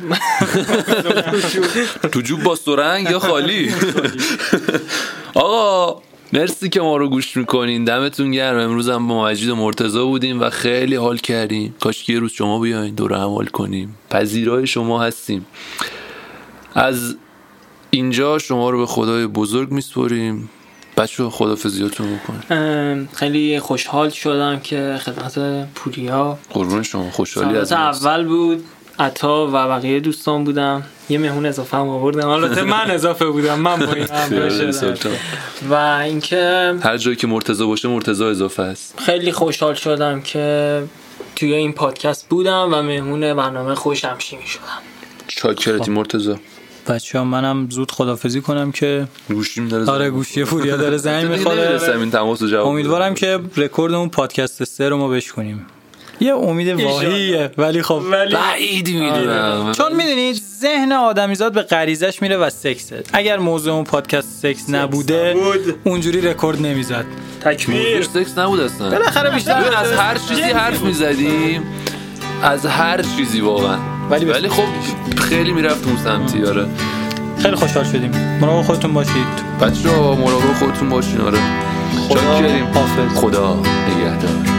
[SPEAKER 1] تو جوب با سرنگ یا خالی؟ آقا مرسی که ما رو گوش می‌کنین. دمتون گرم. امروز هم با مجید و مرتضا بودیم و خیلی حال کردیم. کاش یه روز شما بیاین دور هم حال کنیم. پذیرای شما هستیم. از اینجا شما رو به خدای بزرگ میسپریم. بچه خدافزیاتون بکنیم
[SPEAKER 2] خیلی خوشحال شدم که خدمت پوریا.
[SPEAKER 1] قربون شما خوشحالی از.
[SPEAKER 2] اول بود عطا و بقیه دوستان بودم. یه مهمون اضافه هم آوردم. البته من اضافه بودم من با این
[SPEAKER 1] سلطان.
[SPEAKER 2] و اینکه
[SPEAKER 1] هر جایی که مرتضا باشه مرتضا اضافه است.
[SPEAKER 2] خیلی خوشحال شدم که توی این پادکست بودم و مهمون برنامه خوش همشیمی شدم.
[SPEAKER 1] چاکرتی مرتضا
[SPEAKER 3] بچه ها منم زود خدافظی کنم که
[SPEAKER 1] گوشیم داره
[SPEAKER 3] آره گوشی پوریا داره زنگ می‌خوره.
[SPEAKER 1] این تماس جواب
[SPEAKER 3] امیدوارم که رکورد اون پادکست سه رو ما بشکنیم. یه امید واهیه ولی خب
[SPEAKER 1] بعید می‌دونم.
[SPEAKER 3] چون می‌دونید ذهن آدمیزاد به غریزش میره و سکسه. اگر موضوع اون پادکست سکس نبوده اونجوری رکورد نمی‌زد.
[SPEAKER 2] تکبیر
[SPEAKER 1] سکس نبود اصلا.
[SPEAKER 3] بالاخره بیشتر
[SPEAKER 1] از هر چیزی حرف می‌زدیم. از هر چیزی واقعا.
[SPEAKER 3] ولی
[SPEAKER 1] ولی, خب خیلی می‌رفت اون سمتی آره.
[SPEAKER 3] خیلی خوشحال شدیم. مراقب خودتون باشید.
[SPEAKER 1] بچه مراقب خودتون باشین آره.
[SPEAKER 3] خدا حافظ.
[SPEAKER 1] خدا نگهدار.